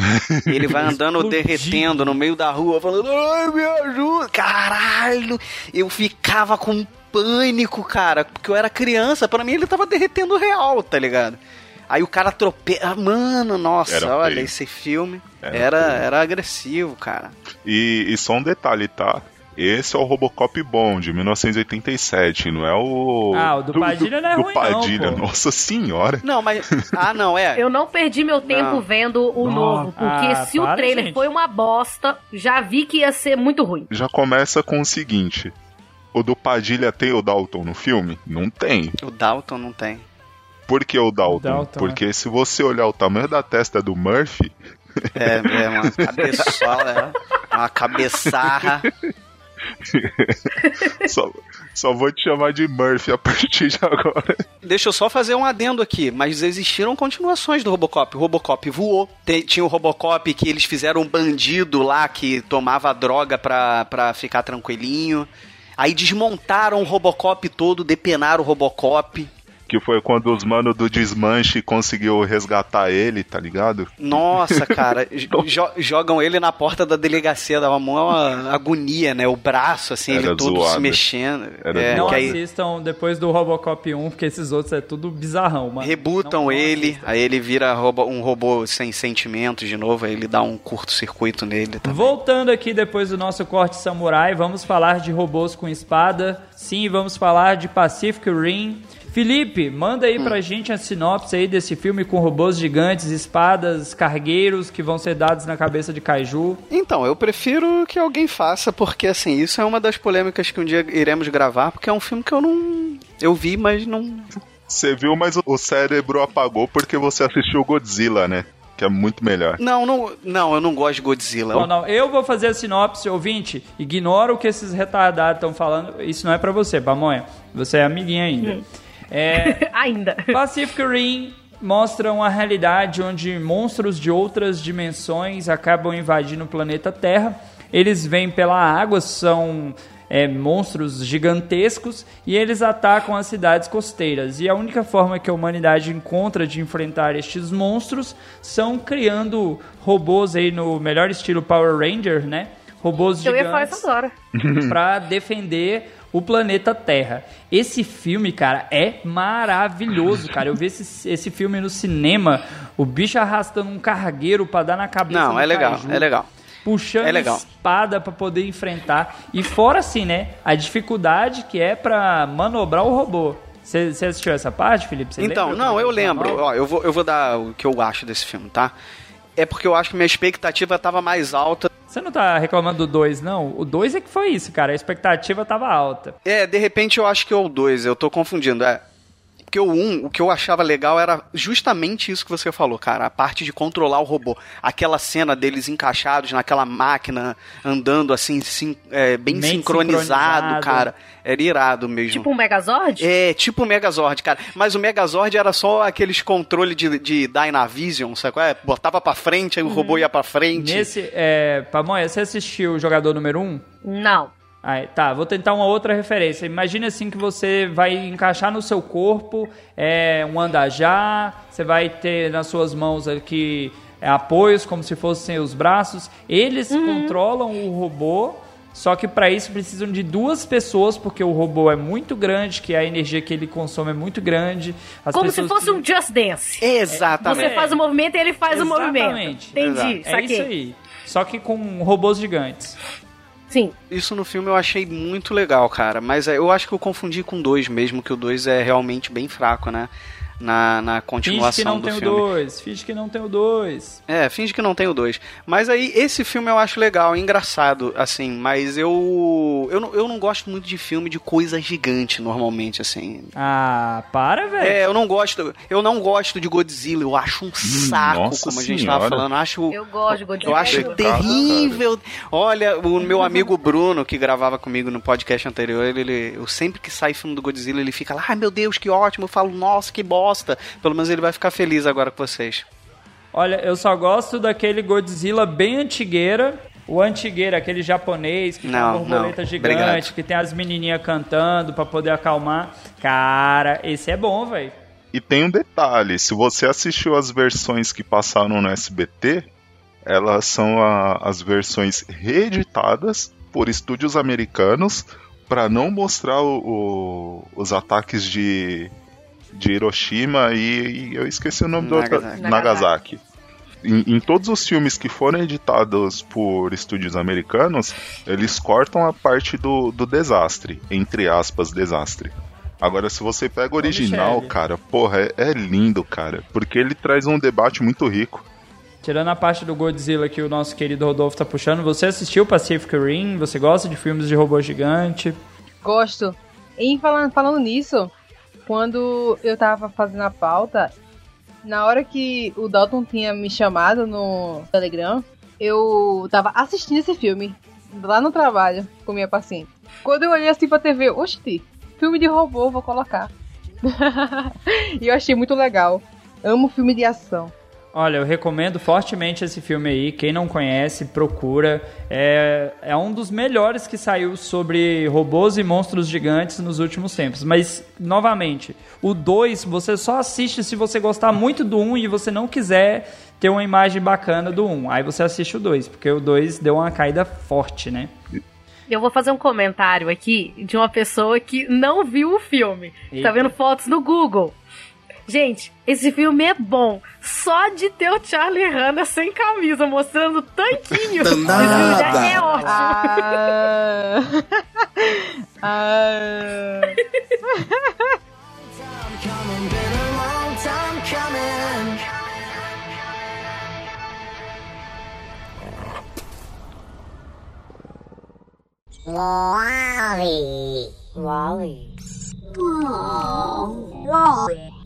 e ele vai andando derretendo no meio da rua, falando: Ai, me ajuda! Caralho! Eu ficava com pânico, cara, porque eu era criança, pra mim ele tava derretendo real, tá ligado? Aí o cara tropeça. Mano, nossa, Era olha, feio. esse filme Era era, era agressivo, cara. E, e só um detalhe, tá? Esse é o Robocop bom, de 1987, não é o. Ah, o do Padilha não é do ruim não, Padilha, pô. nossa senhora. Não, mas. Ah, não, é. Eu não perdi meu tempo Não. vendo o novo, porque Ah, se o para, trailer gente. foi uma bosta, já vi que ia ser muito ruim. Já começa com o seguinte: o do Padilha tem o Dalton no filme? Não tem. O Dalton não tem. Por que o Dalton? Dalton, Porque se você olhar o tamanho da testa do Murphy, É, é uma cabeçola, é uma cabeçarra. só, só vou te chamar de Murphy a partir de agora. Deixa eu só fazer um adendo aqui, mas existiram continuações do Robocop. O Robocop voou. Tem- tinha o Robocop que eles fizeram um bandido lá que tomava droga pra, pra ficar tranquilinho. Aí desmontaram o Robocop todo, depenaram o Robocop. Que foi quando os manos do desmanche conseguiu resgatar ele, tá ligado? Nossa, cara, jo- jogam ele na porta da delegacia, dava uma agonia, né? O braço, assim, Era ele todo zoado. se mexendo. Era É, Não que aí assistam depois do Robocop 1, porque esses outros é tudo bizarrão, mano. rebutam Não- não ele, assistam. aí ele vira robo- um robô sem sentimentos de novo, aí ele dá um curto-circuito nele também. Voltando aqui depois do nosso corte samurai, vamos falar de robôs com espada. Sim, vamos falar de Pacific Rim. Felipe, manda aí pra gente a sinopse aí desse filme com robôs gigantes, espadas, cargueiros que vão ser dados na cabeça de Kaiju. Então, eu prefiro que alguém faça, porque assim, isso é uma das polêmicas que um dia iremos gravar, porque é um filme que eu não. Eu vi, mas não. Você viu, mas o cérebro apagou porque você assistiu Godzilla, né? Que é muito melhor. Não, não, não eu não gosto de Godzilla. Bom, não, eu vou fazer a sinopse, ouvinte. Ignora o que esses retardados estão falando. Isso não é pra você, Pamonha. Você é amiguinha ainda. É, Ainda. Pacific Rim mostra uma realidade onde monstros de outras dimensões acabam invadindo o planeta Terra. Eles vêm pela água, são é, monstros gigantescos e eles atacam as cidades costeiras. E a única forma que a humanidade encontra de enfrentar estes monstros são criando robôs aí no melhor estilo Power Ranger, né? Robôs Eu ia falar gigantes isso agora. para defender o planeta Terra. Esse filme, cara, é maravilhoso, cara. Eu vi esse, esse filme no cinema, o bicho arrastando um cargueiro pra dar na cabeça Não, é legal, caju, é legal. Puxando É legal. espada pra poder enfrentar. E fora assim, né, a dificuldade que é pra manobrar o robô. Você assistiu essa parte, Felipe? Você Então, lembra não, é eu lembro. Ó, eu, vou, eu vou dar o que eu acho desse filme, tá? É porque eu acho que minha expectativa tava mais alta. Você não tá reclamando do 2, não? O 2 é que foi isso, cara. A expectativa tava alta. É, de repente eu acho que é o 2, eu tô confundindo. É. Porque o 1, um, o que eu achava legal era justamente isso que você falou, cara. A parte de controlar o robô. Aquela cena deles encaixados naquela máquina, andando assim, sim, é, bem sincronizado, sincronizado. cara. Era irado mesmo. Tipo um Megazord? É, tipo o Megazord, cara. Mas o Megazord era só aqueles controle de, de Dynavision, sabe qual é? Botava pra frente, aí o robô ia pra frente. Nesse, é, Pamonha, você assistiu o jogador número 1? Um? Não. Aí, tá, vou tentar uma outra referência. Imagine assim que você vai encaixar no seu corpo é, um andajá, você vai ter nas suas mãos aqui é, apoios como se fossem os braços. Eles controlam o robô, só que para isso precisam de duas pessoas, porque o robô é muito grande, que a energia que ele consome é muito grande. As Como se fosse um Just Dance. Exatamente. Você faz o movimento e ele faz o movimento. Exatamente. Entendi, É saquei. isso aí. Só que com robôs gigantes. Sim. Isso no filme eu achei muito legal, cara. Mas é, eu acho que eu confundi com dois mesmo, que o dois é realmente bem fraco, né? Na, na Finge continuação que não do tem o filme. 2, finge que não tem o 2. É, finge que não tem o dois. Mas aí, esse filme eu acho legal, é engraçado, assim, mas eu. Eu não, eu não gosto muito de filme de coisa gigante, normalmente, assim. Ah, para, velho. É, eu não gosto. Eu não gosto de Godzilla, eu acho um saco, nossa como a gente senhora. tava falando. Eu acho. Eu gosto de Godzilla. Eu acho terrível. Olha, o meu amigo Bruno, que gravava comigo no podcast anterior, ele, ele- eu sempre que sai filme do Godzilla, ele fica lá, ai meu Deus, que ótimo. Eu falo, nossa, que bosta. Pelo menos ele vai ficar feliz agora com vocês. Olha, eu só gosto daquele Godzilla bem antigueira. O antigueira, aquele japonês que tem Não, uma borboleta não. gigante, Obrigado. que tem as menininhas cantando pra poder acalmar. Cara, esse é bom, velho. E tem um detalhe: se você assistiu as versões que passaram no SBT, elas são a- as versões reeditadas por estúdios americanos para não mostrar o- o- os ataques de, de Hiroshima e, e eu esqueci o nome do outro Nagasaki. Nagasaki. Em, em todos os filmes que foram editados por estúdios americanos, eles cortam a parte do, do desastre, entre aspas, desastre. Agora, se você pega o original, cara, porra, é, é lindo, cara. Porque ele traz um debate muito rico. Tirando a parte do Godzilla que o nosso querido Rodolfo tá puxando, você assistiu Pacific Rim? Você gosta de filmes de robô gigante? Gosto. E falando, falando nisso, quando eu tava fazendo a pauta, na hora que o Dalton tinha me chamado no Telegram, eu tava assistindo esse filme lá no trabalho com minha paciente. Quando eu olhei assim pra TV, oxi, filme de robô, vou colocar. e eu achei muito legal. Amo filme de ação. Olha, eu recomendo fortemente esse filme aí. Quem não conhece, procura. É, é um dos melhores que saiu sobre robôs e monstros gigantes nos últimos tempos. Mas, novamente, o 2 você só assiste se você gostar muito do 1 um e você não quiser ter uma imagem bacana do 1. Um. Aí você assiste o 2, porque o 2 deu uma caída forte, né? Eu vou fazer um comentário aqui de uma pessoa que não viu o filme. Eita. Tá vendo fotos no Google. Gente, esse filme é bom. Só de ter o Charlie Hanna sem camisa, mostrando tanquinho. Esse filme já é ótimo. Ah, ah, Wally. Wally. Wally.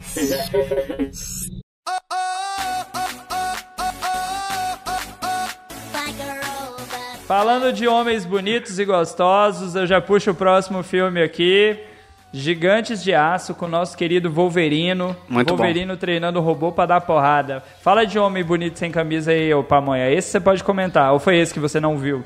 Falando de homens bonitos e gostosos, eu já puxo o próximo filme aqui. Gigantes de Aço com o nosso querido Wolverino. Muito bom. Wolverino treinando o robô pra dar porrada. Fala de homem bonito sem camisa aí, ô Pamonha. Esse você pode comentar. Ou foi esse que você não viu?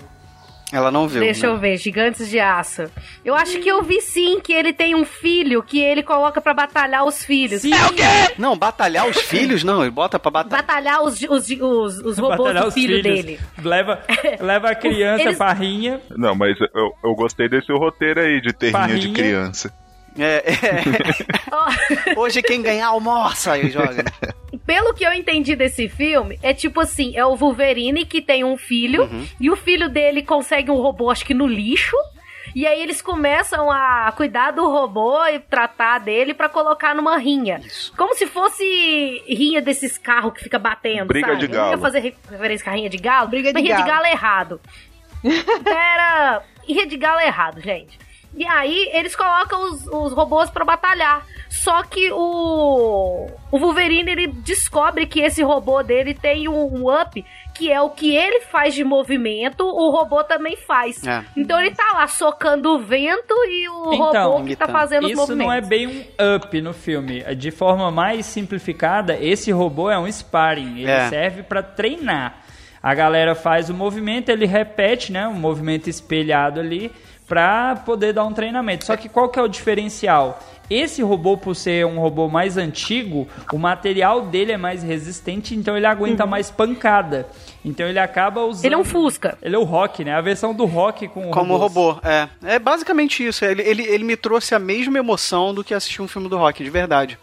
Ela não viu. Deixa né? eu ver, Gigantes de Aço. Eu acho que eu vi sim que ele tem um filho que ele coloca pra batalhar os filhos. Sim. É o quê? Não, batalhar os filhos, não. Ele bota pra batalhar. Batalhar os, os, os, os robôs Batalhar do os filho filhos. dele. Leva, leva a criança Eles- pra rinha. Não, mas eu, eu gostei desse roteiro aí de terrinha de Parrinha. criança. É, é. Hoje quem ganhar almoça e joga. Pelo que eu entendi desse filme, é tipo assim, é o Wolverine que tem um filho, Uhum. e o filho dele consegue um robô, acho que no lixo, e aí eles começam a cuidar do robô e tratar dele pra colocar numa rinha. Como se fosse rinha desses carros que fica batendo, Briga sabe? de Eu não ia galo. fazer re- referência a rinha de galo, Briga mas de rinha de galo. galo é errado. Era rinha de galo é errado, gente. E aí eles colocam os, os robôs pra batalhar. Só que o, o Wolverine ele descobre que esse robô dele tem um, um up que é o que ele faz de movimento, o robô também faz. É. Então ele tá lá socando o vento e o Então, robô que tá imitando. fazendo os Isso movimentos. não é bem um up no filme. De forma mais simplificada, esse robô é um sparring. Ele É. serve pra treinar. A galera faz o movimento, ele repete, né? Um movimento espelhado ali pra poder dar um treinamento. Só que qual que é o diferencial? Esse robô, por ser um robô mais antigo, o material dele é mais resistente, então ele aguenta mais pancada. Então ele acaba usando. Uhum. Ele é um Fusca. Ele é o Rock, né? A versão do Rock com Como robôs. robô, é. É basicamente isso. Ele, ele, ele me trouxe a mesma emoção do que assistir um filme do Rock, de verdade.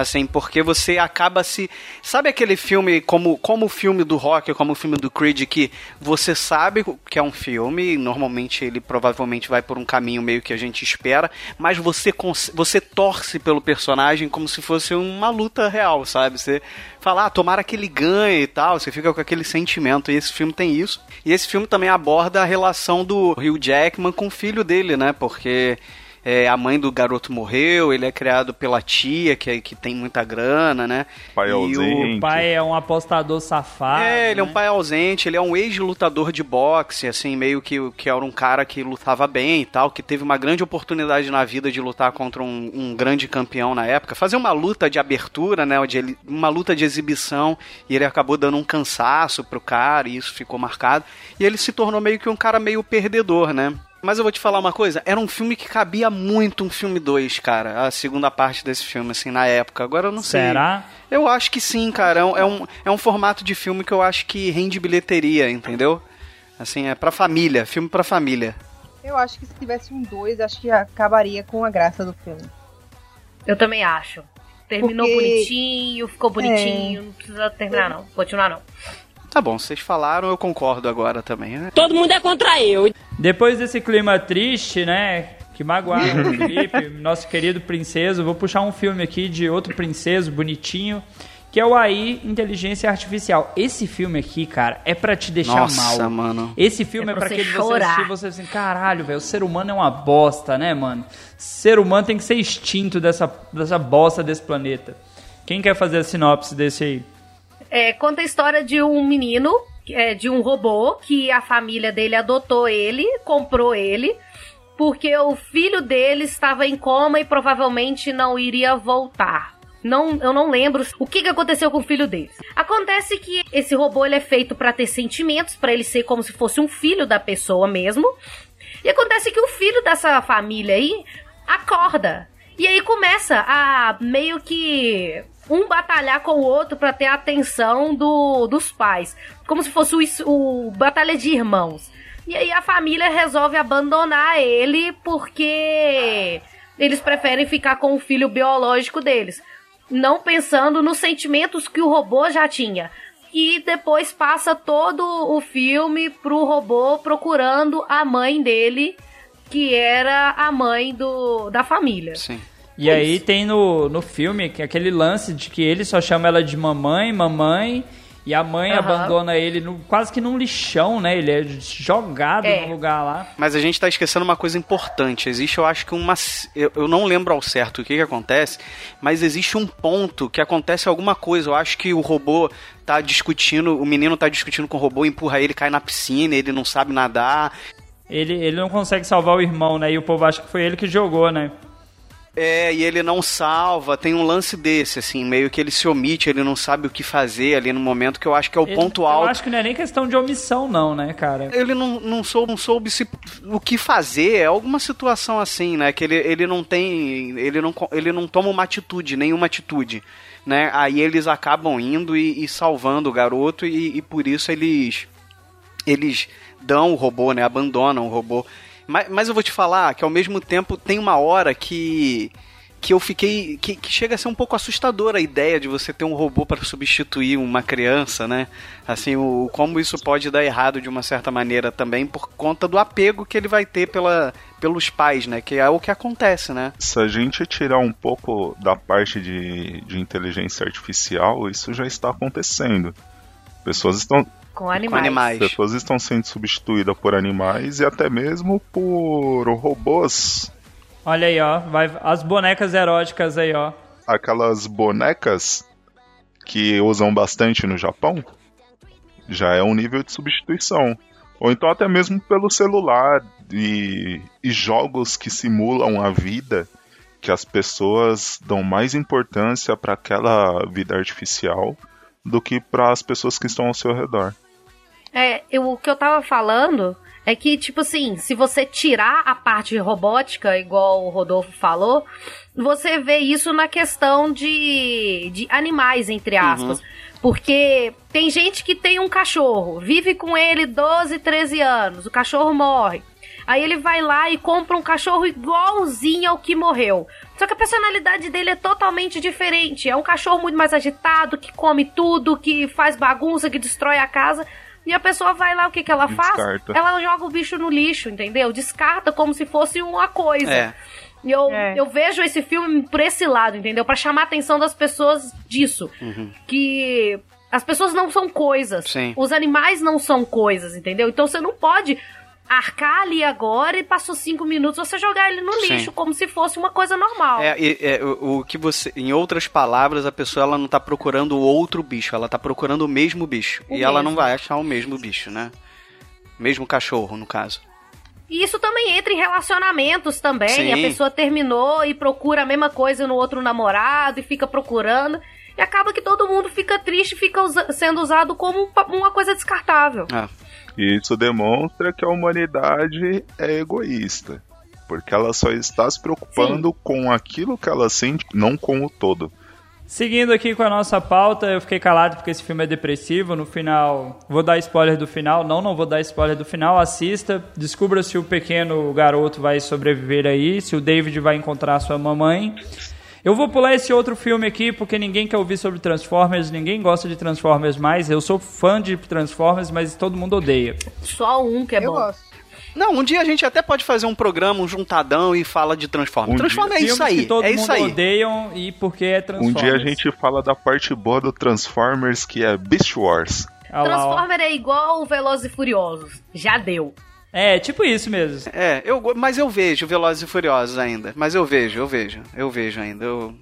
Assim, porque você acaba se. Sabe aquele filme, como, como o filme do Rock, como o filme do Creed, que você sabe que é um filme, normalmente ele provavelmente vai por um caminho meio que a gente espera, mas você, você torce pelo personagem como se fosse uma luta real, sabe? Você fala, ah, tomara que ele ganhe e tal, você fica com aquele sentimento, e esse filme tem isso. E esse filme também aborda a relação do Hugh Jackman com o filho dele, né? Porque é, a mãe do garoto morreu, ele é criado pela tia, que, é- que tem muita grana, né? Pai E o ausente. O pai é um apostador safado. é, ele é um né? pai ausente, ele é um ex-lutador de boxe, assim, meio que, que era um cara que lutava bem e tal, que teve uma grande oportunidade na vida de lutar contra um, um grande campeão na época, fazer uma luta de abertura, né, de ele- uma luta de exibição, e ele acabou dando um cansaço pro cara, e isso ficou marcado, e ele se tornou meio que um cara meio perdedor, né. Mas eu vou te falar uma coisa, era um filme que cabia muito um filme 2, cara, a segunda parte desse filme, assim, na época. Agora eu não sei. Será? Eu acho que sim, cara. É um, é um, é um formato de filme que eu acho que rende bilheteria, entendeu? Assim, é pra família, filme pra família. Eu acho que se tivesse um 2, acho que acabaria com a graça do filme. Eu também acho. Terminou Porque- bonitinho, ficou bonitinho, não precisa terminar não, continuar não. Tá bom, vocês falaram, eu concordo agora também. né? Todo mundo é contra eu. Depois desse clima triste, né? Que magoaram o Felipe, nosso querido princeso, vou puxar um filme aqui de outro princeso bonitinho, que é o AI Inteligência Artificial. Esse filme aqui, cara, é pra te deixar Nossa, mal. mano. Esse filme É é, pra pra você aquele você chorar. assistir e você assim, caralho, velho, o ser humano é uma bosta, né, mano? Ser humano tem que ser extinto dessa, dessa bosta desse planeta. Quem quer fazer a sinopse desse aí? É, conta a história de um menino, é, de um robô, que a família dele adotou ele, comprou ele, porque o filho dele estava em coma e provavelmente não iria voltar. Não, eu não lembro o que, que aconteceu com o filho dele. Acontece que esse robô ele é feito para ter sentimentos, para ele ser como se fosse um filho da pessoa mesmo. E acontece que o filho dessa família aí acorda. E aí começa a meio que um batalhar com o outro pra ter a atenção do, dos pais. Como se fosse o, o batalha de irmãos. E aí a família resolve abandonar ele porque eles preferem ficar com o filho biológico deles. Não pensando nos sentimentos que o robô já tinha. E depois passa todo o filme pro robô procurando a mãe dele, que era a mãe do, da família. Sim. E aí tem no, no filme que aquele lance de que ele só chama ela de mamãe, mamãe, e a mãe Aham. abandona ele no- quase que num lixão, né? Ele é jogado É. no lugar lá. Mas a gente tá esquecendo uma coisa importante. Existe, eu acho que uma. Eu, eu não lembro ao certo o que, que acontece, mas existe um ponto que acontece alguma coisa. Eu acho que o robô tá discutindo, o menino tá discutindo com o robô, empurra ele, cai na piscina, ele não sabe nadar. Ele, ele não consegue salvar o irmão, né? E o povo acha que foi ele que jogou, né? É, e ele não salva, tem um lance desse, assim, meio que ele se omite, ele não sabe o que fazer ali no momento, que eu acho que é o Ele- ponto Eu alto. acho que não é nem questão de omissão, não, né, cara? Ele não, não, soube, não soube se- o que fazer, é alguma situação assim, né? Que ele, ele não tem. Ele não, ele não toma uma atitude, nenhuma atitude. Né? Aí eles acabam indo e, e salvando o garoto, e, e por isso eles. Eles dão o robô, né? Abandonam o robô. Mas, mas eu vou te falar que ao mesmo tempo tem uma hora que. Que eu fiquei. Que, que chega a ser um pouco assustadora a ideia de você ter um robô para substituir uma criança, né? Assim, o, como isso pode dar errado de uma certa maneira também por conta do apego que ele vai ter pela, pelos pais, né? Que é o que acontece, né? Se a gente tirar um pouco da parte de, de inteligência artificial, isso já está acontecendo. Pessoas estão, Com animais. animais. pessoas estão sendo substituídas por animais e até mesmo por robôs. Olha aí, ó. Vai, as bonecas eróticas aí, ó. Aquelas bonecas que usam bastante no Japão já é um nível de substituição. Ou então até mesmo pelo celular e, e jogos que simulam a vida, que as pessoas dão mais importância para aquela vida artificial do que para as pessoas que estão ao seu redor. É, eu, o que eu tava falando é que, tipo assim, se você tirar a parte robótica, igual o Rodolfo falou, você vê isso na questão de, de animais, entre aspas. Porque tem gente que tem um cachorro, vive com ele 12, 13 anos, o cachorro morre. Aí ele vai lá e compra um cachorro igualzinho ao que morreu. Só que a personalidade dele é totalmente diferente. É um cachorro muito mais agitado, que come tudo, que faz bagunça, que destrói a casa. E a pessoa vai lá, o que, que ela faz? Descarta. Ela joga o bicho no lixo, entendeu? Descarta como se fosse uma coisa. É. E eu, É. eu vejo esse filme por esse lado, entendeu? Pra chamar a atenção das pessoas disso. Que as pessoas não são coisas. Sim. Os animais não são coisas, entendeu? Então você não pode arcar ali agora e passou cinco minutos você jogar ele no Sim. lixo, como se fosse uma coisa normal. É, e- é, o, o que você, em outras palavras, a pessoa ela não tá procurando outro bicho, ela tá procurando o mesmo bicho. O e ela não mesmo. vai achar o mesmo bicho, né? Mesmo cachorro, no caso. E isso também entra em relacionamentos também. Sim. A pessoa terminou e procura a mesma coisa no outro namorado e fica procurando. E acaba que todo mundo fica triste e fica usa- sendo usado como um uma coisa descartável. É. E isso demonstra que a humanidade é egoísta. Porque ela só está se preocupando com aquilo que ela sente, não com o todo. Seguindo aqui com a nossa pauta, eu fiquei calado porque esse filme é depressivo. No final, vou dar spoiler do final. Não, não vou dar spoiler do final. Assista, descubra se o pequeno garoto vai sobreviver aí, se o David vai encontrar sua mamãe. Eu vou pular esse outro filme aqui porque ninguém quer ouvir sobre Transformers, ninguém gosta de Transformers mais. Eu sou fã de Transformers, mas todo mundo odeia. Só um que é eu bom. gosto. Não, um dia a gente até pode fazer um programa, um juntadão e fala de Transformers. Um Transformers é isso aí. que todo É mundo isso aí. odeiam e porque é Um Transformers. dia a gente fala da parte boa do Transformers, que é Beast Wars. Transformer é igual o Velozes e Furiosos. Já deu. É, tipo isso mesmo. É, eu, mas eu vejo Velozes e Furiosos ainda. Mas eu vejo, eu vejo, eu vejo ainda. Eu...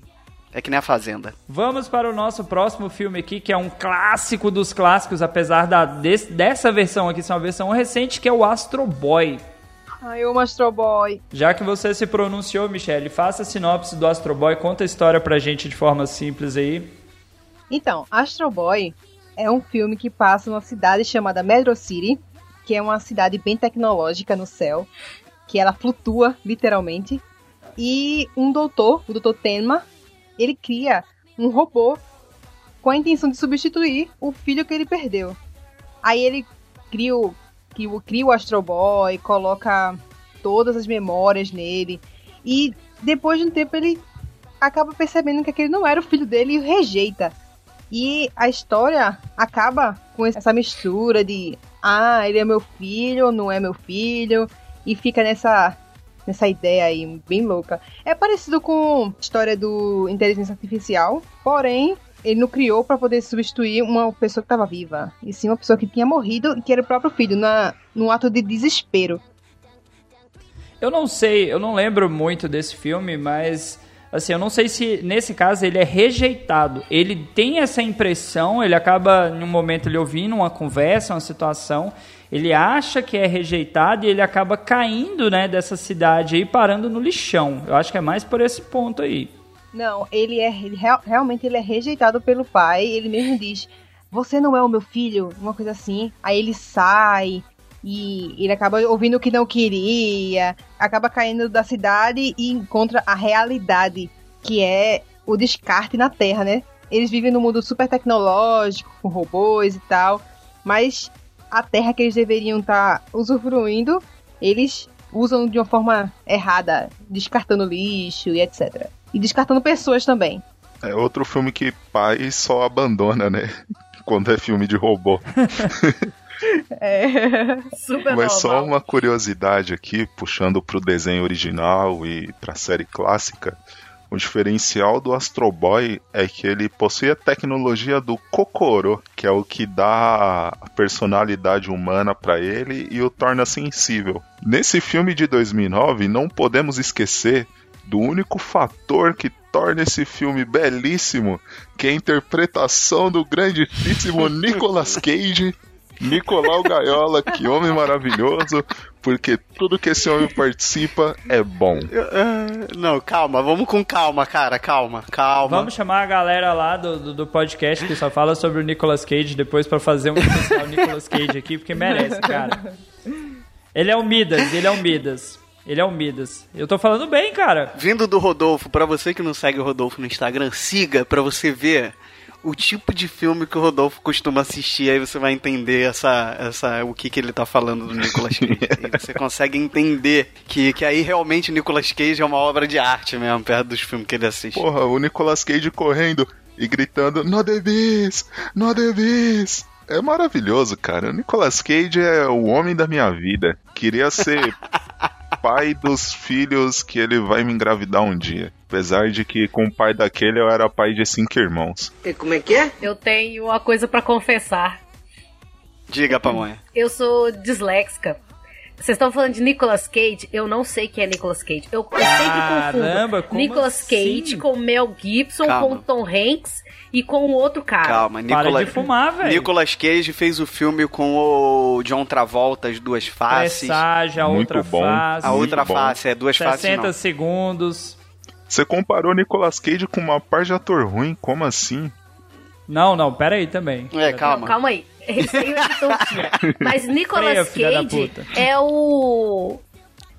É que nem a Fazenda. Vamos para o nosso próximo filme aqui, que é um clássico dos clássicos, apesar da, desse- dessa versão aqui ser uma versão recente, que é o Astro Boy. Ai, eu Astro Boy. Já que você se pronunciou, Michele, faça a sinopse do Astro Boy, conta a história pra gente de forma simples aí. Então, Astro Boy é um filme que passa numa cidade chamada Metro City, que é uma cidade bem tecnológica no céu, que ela flutua literalmente. E um doutor, o Dr. Tenma, ele cria um robô com a intenção de substituir o filho que ele perdeu. Aí ele cria o, cria o, cria o Astro Boy, coloca todas as memórias nele. E depois de um tempo ele acaba percebendo que aquele não era o filho dele e o rejeita. E a história acaba com essa mistura de ah, ele é meu filho, não é meu filho, e fica nessa nessa ideia aí bem louca. É parecido com a história do inteligência artificial, porém ele não criou para poder substituir uma pessoa que estava viva, e sim uma pessoa que tinha morrido e que era o próprio filho, na, num ato de desespero. Eu não sei, eu não lembro muito desse filme, mas assim, eu não sei se nesse caso ele é rejeitado. Ele tem essa impressão, ele acaba, em um momento, ele ouvindo uma conversa, uma situação, ele acha que é rejeitado e ele acaba caindo, né, dessa cidade aí, parando no lixão. Eu acho que é mais por esse ponto aí. Não, ele é ele, real- realmente ele é rejeitado pelo pai. Ele mesmo diz: "Você não é o meu filho", uma coisa assim. Aí ele sai e ele acaba ouvindo o que não queria, acaba caindo da cidade e encontra a realidade, que é o descarte na Terra, né? Eles vivem num mundo super tecnológico, com robôs e tal, mas a Terra que eles deveriam estar usufruindo, eles usam de uma forma errada, descartando lixo e etc. E descartando pessoas também. É outro filme que pai só abandona, né? Quando é filme de robô. É. Super Mas só normal. uma curiosidade aqui, puxando pro desenho original e pra série clássica. O diferencial do Astro Boy é que ele possui a tecnologia do Kokoro, que é o que dá a personalidade humana pra ele e o torna sensível. Nesse filme de 2009, não podemos esquecer do único fator que torna esse filme belíssimo, que é a interpretação do grandíssimo Nicolas Cage Nicolau Gaiola, que homem maravilhoso, porque tudo que esse homem participa é bom. Ah, Não, calma, vamos com calma, cara, calma, calma. Vamos chamar a galera lá do, do, do podcast que só fala sobre o Nicolas Cage depois pra fazer um especial Nicolas Cage aqui, porque merece, cara. Ele é o Midas, ele é o Midas. Ele é o Midas. Eu tô falando bem, cara. Vindo do Rodolfo, pra você que não segue o Rodolfo no Instagram, siga pra você ver o tipo de filme que o Rodolfo costuma assistir, aí você vai entender essa, essa, o que, que ele tá falando do Nicolas Cage. e você consegue entender que, que aí realmente o Nicolas Cage é uma obra de arte mesmo, perto dos filmes que ele assiste. Porra, o Nicolas Cage correndo e gritando: No Devis! No Devis! É maravilhoso, cara. O Nicolas Cage é o homem da minha vida. Queria ser pai dos filhos que ele vai me engravidar um dia. Apesar de que com o pai daquele eu era pai de cinco irmãos. Como é que é? Eu tenho uma coisa pra confessar. Diga, Pamonha. Eu sou disléxica. Vocês estão falando de Nicolas Cage? Eu não sei quem é Nicolas Cage. Eu, eu sempre Caramba, confundo Nicolas assim? Cage com Mel Gibson, Calma. com Tom Hanks e com o outro cara. Calma, Para Nicolas, de fumar, velho. Nicolas Cage fez o filme com o John Travolta, As Duas Faces. Presságio, a Muito outra bom. face. A outra bom. face, é Duas Faces 60 não. segundos. Você comparou Nicolas Cage com uma par de ator ruim? Como assim? Não, não, pera aí também. É, Não, calma. calma aí. Mas Nicolas Freia, Cage é o.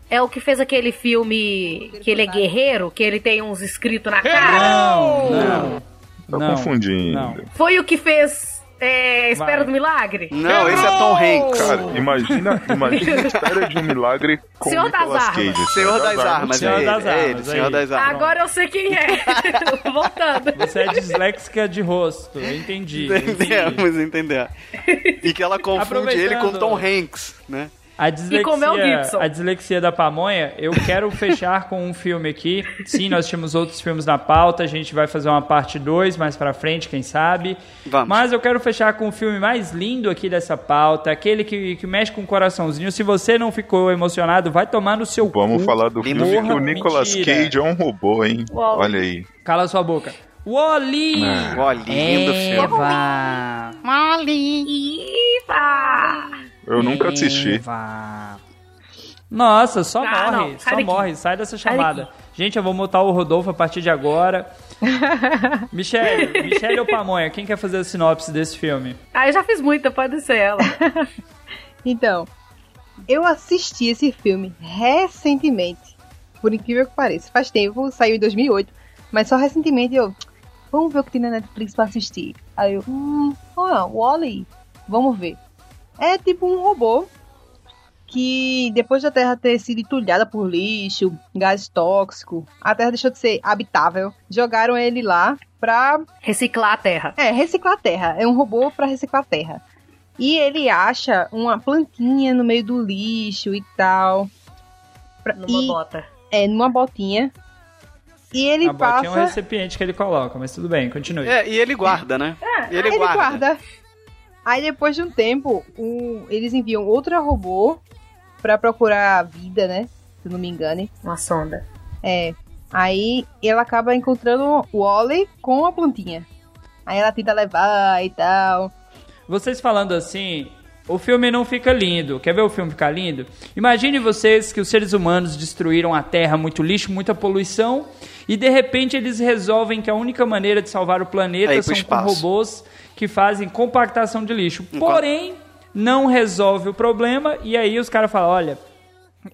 É o que fez aquele filme que ele é guerreiro, que ele tem uns escritos na cara. Não, não. Tá não, confundindo. Não. Foi o que fez é, Espera Vai. do Milagre? Não, esse é Tom Hanks. Cara, imagina, imagina a espera de um milagre com Senhor das Armas. Cage. Senhor das Armas, Senhor é ele, das é ele, Armas, Senhor aí. das Armas. Agora eu sei quem é. Voltando. Você é disléxica de rosto, eu entendi. Entendemos, entender. E que ela confunde ele com. Tom Hanks, né? A dislexia, com Mel Gibson. a dislexia da pamonha, eu quero fechar com um filme aqui. Sim, nós tínhamos outros filmes na pauta, a gente vai fazer uma parte 2 mais pra frente, quem sabe. Vamos. Mas eu quero fechar com o filme mais lindo aqui dessa pauta, aquele que, que mexe com o coraçãozinho. Se você não ficou emocionado, vai tomar no seu Vamos cu. falar do filme filme. que o Nicolas Mentira. Cage é um robô, hein? Uau. Olha aí. Cala sua boca. Wally! Ah. Wall-E, lindo filme. Eva! Eu nunca assisti. Nossa, só Ah, morre, não, só morre, sai dessa chamada. Gente, eu vou mutar o Rodolfo a partir de agora. Michele, Michele ou Pamonha, quem quer fazer a sinopse desse filme? Ah, eu já fiz muita, pode ser ela. Então, eu assisti esse filme recentemente. Por incrível que pareça. Faz tempo, saiu em 2008. Mas só recentemente eu. Vamos ver o que tem na Netflix pra assistir. Aí eu. Hum, ah, Wally. Vamos ver. É tipo um robô que depois da Terra ter sido entulhada por lixo, gás tóxico, a Terra deixou de ser habitável. Jogaram ele lá pra Reciclar a terra. é, reciclar a terra. É um robô pra reciclar a terra. E ele acha uma plantinha no meio do lixo e tal. Pra- Numa e, bota. É, numa botinha. E ele a botinha é um passa. recipiente que ele coloca, mas tudo bem, continue. É, e ele guarda, né? E ele, ele guarda. guarda. Aí depois de um tempo, o- eles enviam outro robô pra procurar a vida, né? Se eu não me engane. Uma sonda. É. Aí ela acaba encontrando o Wally com a plantinha. Aí ela tenta levar e tal. Vocês falando assim, o filme não fica lindo. Quer ver o filme ficar lindo? Imagine vocês que os seres humanos destruíram a Terra, muito lixo, muita poluição, e de repente eles resolvem que a única maneira de salvar o planeta É são com robôs que fazem compactação de lixo. Porém, não resolve o problema, e aí os caras falam: olha,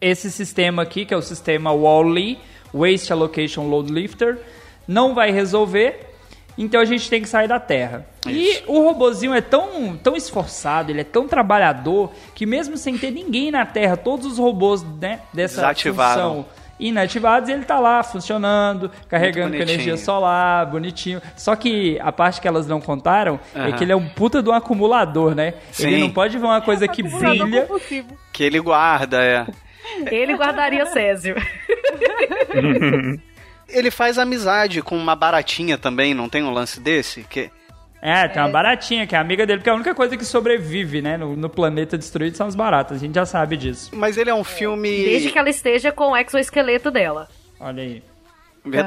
esse sistema aqui, que é o sistema Wall-E, Waste Allocation Load Lifter, não vai resolver, então a gente tem que sair da Terra. E o robozinho é tão, tão esforçado, ele é tão trabalhador, que mesmo sem ter ninguém na Terra, todos os robôs né, dessa Desativaram. função inativados, ele tá lá funcionando, carregando com energia solar, bonitinho. Só que a parte que elas não contaram é Aham. que ele é um puta de um acumulador, né? Ele Sim. não pode ver uma coisa que brilha Que ele guarda, é. Ele guardaria Césio. Ele faz amizade com uma baratinha também, não tem um lance desse? Que... É, tem uma baratinha que é amiga dele, porque a única coisa que sobrevive, né, no, no planeta destruído são as baratas. A gente já sabe disso. Mas ele é um filme. Desde que ela esteja com o exoesqueleto dela. Olha aí.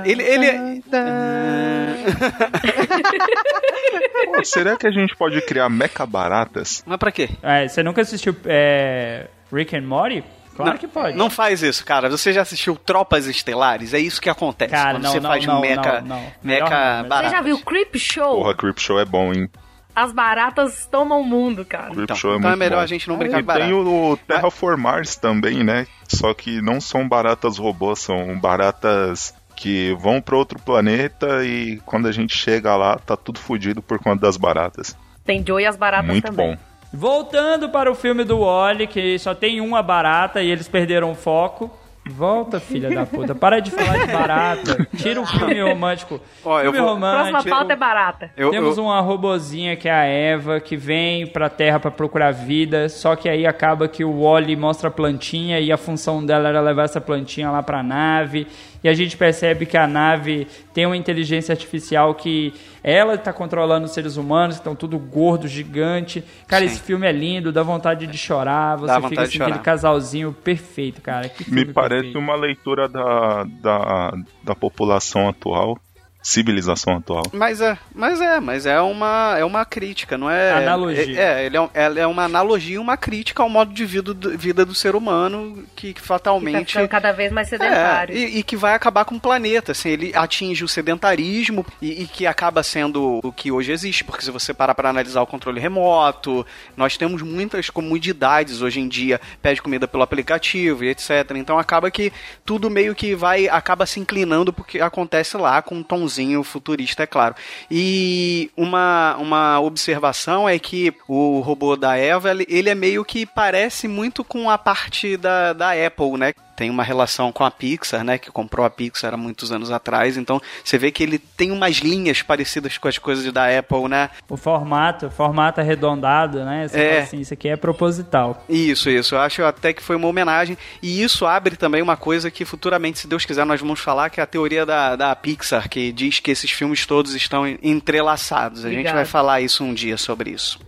Ele, ele é- Pô, será que a gente pode criar meca baratas? Mas pra quê? É, você nunca assistiu é, Rick and Morty? Claro não, que pode. Não faz isso, cara. Você já assistiu Tropas Estelares? É isso que acontece Cara, quando não, você não, faz não, um meca, não, não. Meca não, mas- barato. Você já viu Creep Show? Porra, Creep Show é bom, hein? As baratas tomam o mundo, cara. Creep Então, Show é então é muito melhor bom. a gente não brincar E com barato. tem o, o Terraformars também, né? Só que não são baratas robôs, são baratas que vão para outro planeta e quando a gente chega lá tá tudo fodido por conta das baratas. Tem Joe e as baratas Muito também. bom. Voltando para o filme do Wally, que só tem uma barata e eles perderam o foco. Volta, filha da puta. Para de falar de barata. Tira o filme romântico. Ó, eu filme vou- romântico. Próxima pauta é barata. Eu- Temos eu- uma robozinha que é a Eva, que vem pra Terra pra procurar vida, só que aí acaba que o Wally mostra a plantinha e a função dela era levar essa plantinha lá pra nave. E a gente percebe que a nave tem uma inteligência artificial que ela tá controlando os seres humanos, que estão tudo gordo, gigante. Cara, Sim. esse filme é lindo, dá vontade de chorar, você Dá fica assim, aquele casalzinho perfeito, cara. Que Me parece perfeito. uma leitura da, da, da população atual, civilização atual. Mas é, mas é, mas é uma, é uma crítica, não é? Analogia. É, é, ele é, é uma analogia, e uma crítica ao modo de vida do, vida do ser humano que, que Que tá fatalmente cada vez mais sedentário. É, e, e que vai acabar com o planeta, assim, ele atinge o sedentarismo e, e que acaba sendo o que hoje existe, porque se você parar para analisar o controle remoto, nós temos muitas comodidades hoje em dia, pede comida pelo aplicativo e etc. Então acaba que tudo meio que vai, acaba se inclinando porque acontece lá com um tonzinho futurista, é claro. E uma, uma observação é que o robô da Eva, ele é meio que parece muito com a parte da, da Apple, né? Tem uma relação com a Pixar, né? Que comprou a Pixar há muitos anos atrás. Então, você vê que ele tem umas linhas parecidas com as coisas da Apple, né? O formato, o formato arredondado, né? Você É. assim, isso aqui é proposital. Isso, isso. Eu acho até que foi uma homenagem. E isso abre também uma coisa que futuramente, se Deus quiser, nós vamos falar, que é a teoria da, da Pixar, que diz que esses filmes todos estão entrelaçados. A gente Obrigado. vai falar isso um dia sobre isso.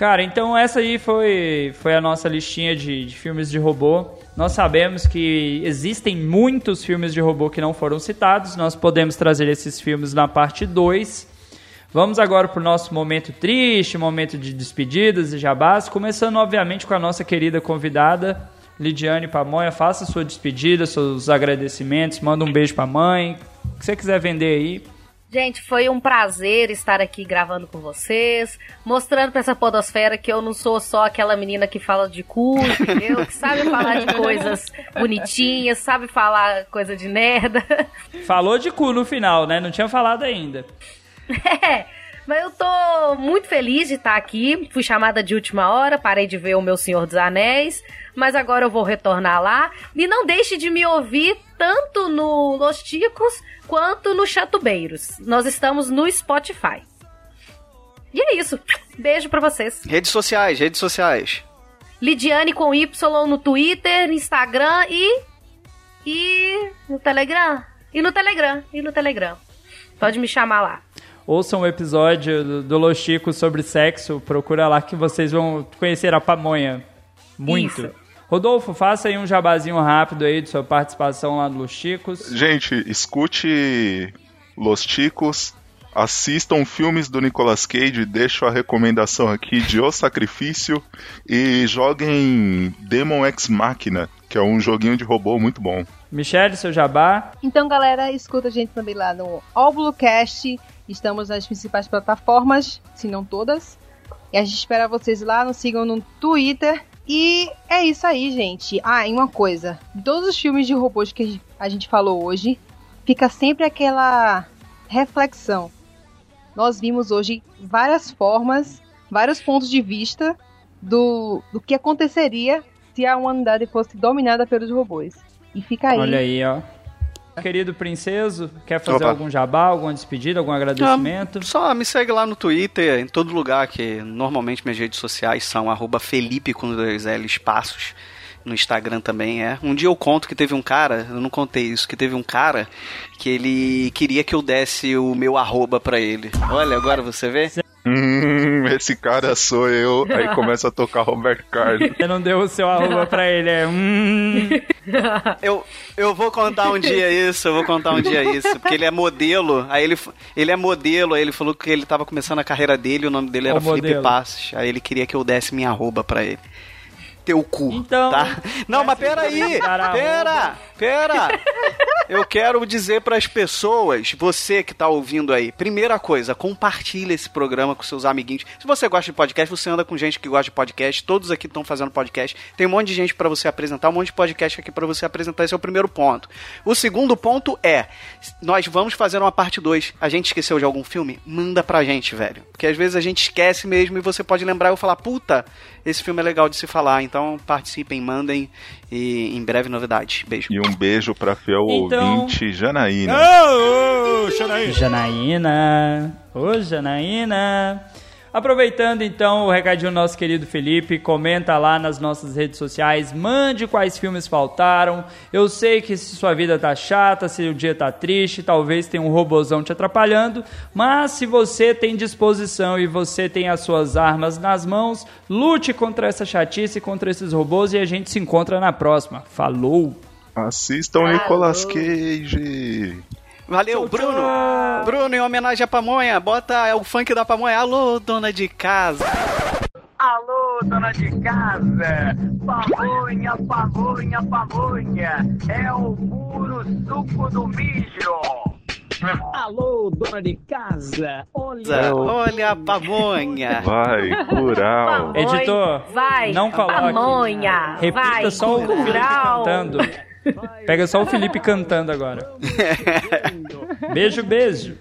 Cara, então essa aí foi, foi a nossa listinha de, de filmes de robô. Nós sabemos que existem muitos filmes de robô que não foram citados. Nós podemos trazer esses filmes na parte 2. Vamos agora para o nosso momento triste, momento de despedidas e jabás. Começando, obviamente, com a nossa querida convidada, Lidiane Pamonha. Faça sua despedida, seus agradecimentos. Manda um beijo para a mãe. O que você quiser vender aí. Gente, foi um prazer estar aqui gravando com vocês, mostrando pra essa podosfera que eu não sou só aquela menina que fala de cu, entendeu? Que sabe falar de coisas bonitinhas, sabe falar coisa de merda. Falou de cu no final, né? Não tinha falado ainda. É, mas eu tô muito feliz de estar aqui. Fui chamada de última hora, parei de ver o meu Senhor dos Anéis, mas agora eu vou retornar lá. E não deixe de me ouvir tanto no Los Ticos quanto no Chatubeiros. Nós estamos no Spotify. E é isso. Beijo pra vocês. Redes sociais, redes sociais. Lidiane com Y no Twitter, Instagram e. E. no Telegram. E no Telegram. E no Telegram. Pode me chamar lá. Ouçam o episódio do, do Los Chicos sobre sexo. Procura lá que vocês vão conhecer a pamonha. Muito. Isso. Rodolfo, faça aí um jabazinho rápido aí de sua participação lá no Los Chicos. Gente, escute Los Ticos, assistam filmes do Nicolas Cage, deixo a recomendação aqui de O Sacrifício e joguem Demon X Machina, que é um joguinho de robô muito bom. Michele, seu jabá. Então, galera, escuta a gente também lá no Cast. Estamos nas principais plataformas, se não todas. E a gente espera vocês lá, nos sigam no Twitter. E é isso aí, gente. Ah, e uma coisa: todos os filmes de robôs que a gente falou hoje, fica sempre aquela reflexão. Nós vimos hoje várias formas, vários pontos de vista do, do que aconteceria se a humanidade fosse dominada pelos robôs. E fica aí. Olha aí, ó. Querido princeso, quer fazer Opa. algum jabá, alguma despedida, algum agradecimento? Só me segue lá no Twitter, em todo lugar, que normalmente minhas redes sociais são arroba Felipe com dois L espaços. No Instagram também é. Um dia eu conto que teve um cara, eu não contei isso, que teve um cara que ele queria que eu desse o meu arroba pra ele. Olha, agora você vê? Hum, esse cara sou eu. Aí começa a tocar Roberto Carlos. Você não deu o seu arroba pra ele, é. Hum. Eu, eu vou contar um dia isso, eu vou contar um dia isso, porque ele é modelo, aí ele, ele é modelo, aí ele falou que ele tava começando a carreira dele, o nome dele era Ô, Felipe modelo. Passos, aí ele queria que eu desse minha arroba pra ele. Teu cu, Então, tá? Não, mas peraí, pera, pera. Eu quero dizer pras pessoas, você que tá ouvindo aí, primeira coisa, compartilha esse programa com seus amiguinhos. Se você gosta de podcast, você anda com gente que gosta de podcast, todos aqui estão fazendo podcast. Tem um monte de gente pra você apresentar, um monte de podcast aqui pra você apresentar, esse é o primeiro ponto. O segundo ponto é, nós vamos fazer uma parte 2. A gente esqueceu de algum filme? Manda pra gente, velho. Porque às vezes a gente esquece mesmo e você pode lembrar e eu falar, puta, esse filme é legal de se falar. Então participem, mandem e em breve novidades. Beijo. E um beijo pra fiel Então- ouvinte Janaína. Janaína. Ô, Janaína. Aproveitando então o recadinho do nosso querido Felipe, comenta lá nas nossas redes sociais, mande quais filmes faltaram. Eu sei que se sua vida tá chata, se o dia tá triste, talvez tenha um robozão te atrapalhando, mas se você tem disposição e você tem as suas armas nas mãos, lute contra essa chatice, contra esses robôs e a gente se encontra na próxima. Falou! Assistam Nicolas Cage. Valeu, Bruno. Bruno, em homenagem à pamonha, bota o funk da pamonha. Alô, dona de casa. Alô, dona de casa! Pamonha, pamonha, pamonha! É o puro suco do mijo! Alô, dona de casa! Olha, Olha a pamonha. Vai, Cural. Editor, vai, não coloque. pamonha, Repita vai, só o cantando. Pega só o Felipe cantando agora. Beijo, beijo.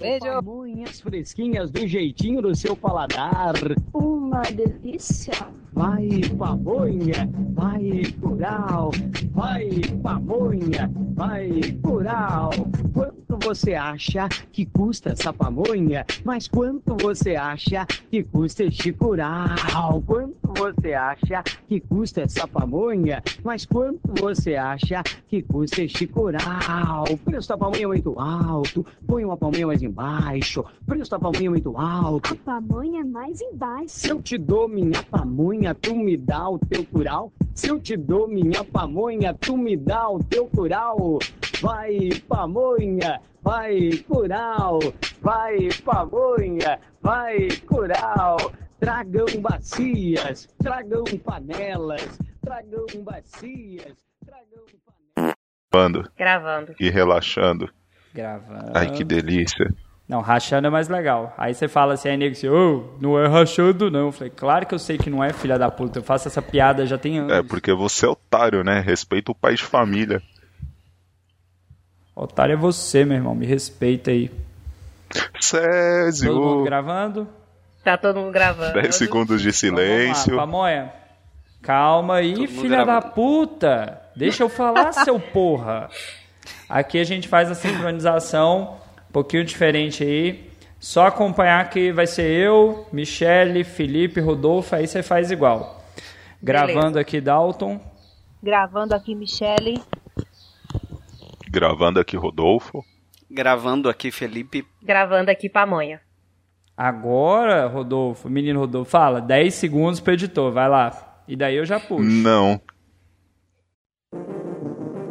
Beijo. pamonhas fresquinhas do jeitinho do seu paladar! Uma delícia. Vai, pamonha! Vai, Cural! Vai, pamonha! Vai, Cural! Quanto você acha que custa essa pamonha? Mas quanto você acha que custa este Cural? Quanto você acha que custa essa pamonha? Mas quanto você acha que custa este Cural? O preço da pamonha é muito alto. Põe uma pamonha mais embaixo. Preço da pamonha é muito alto. A pamonha é mais embaixo. Se eu te dou minha pamonha, tu me dá o teu cural. Se eu te dou minha pamonha, tu me dá o teu cural. Vai, pamonha, vai, cural. Vai, pamonha, vai, cural. Tragam bacias, tragam panelas, tragam bacias, tragam panelas. Gravando Gravando. e relaxando. Gravando. Ai, que delícia. Não, rachando é mais legal. Aí você fala assim, aí nego assim, ô, não é rachando não. Eu falei, claro que eu sei que não é, filha da puta. Eu faço essa piada já tem anos. É, porque você é otário, né? Respeita o pai de família. Otário é você, meu irmão. Me respeita aí. Todo mundo Césio. gravando? Tá todo mundo gravando. 10 segundos de Então, silêncio. Pamonha. Calma aí, filha da puta. Deixa eu falar, seu porra. Aqui a gente faz a sincronização um pouquinho diferente aí. Só acompanhar que vai ser eu, Michele, Felipe, Rodolfo, aí você faz igual. Gravando aqui Dalton. Gravando aqui, Michele. Gravando aqui Rodolfo. Gravando aqui, Felipe. Gravando aqui pamonha. Agora, Rodolfo, menino Rodolfo, fala 10 segundos pro editor, vai lá. E daí eu já puxo. Não.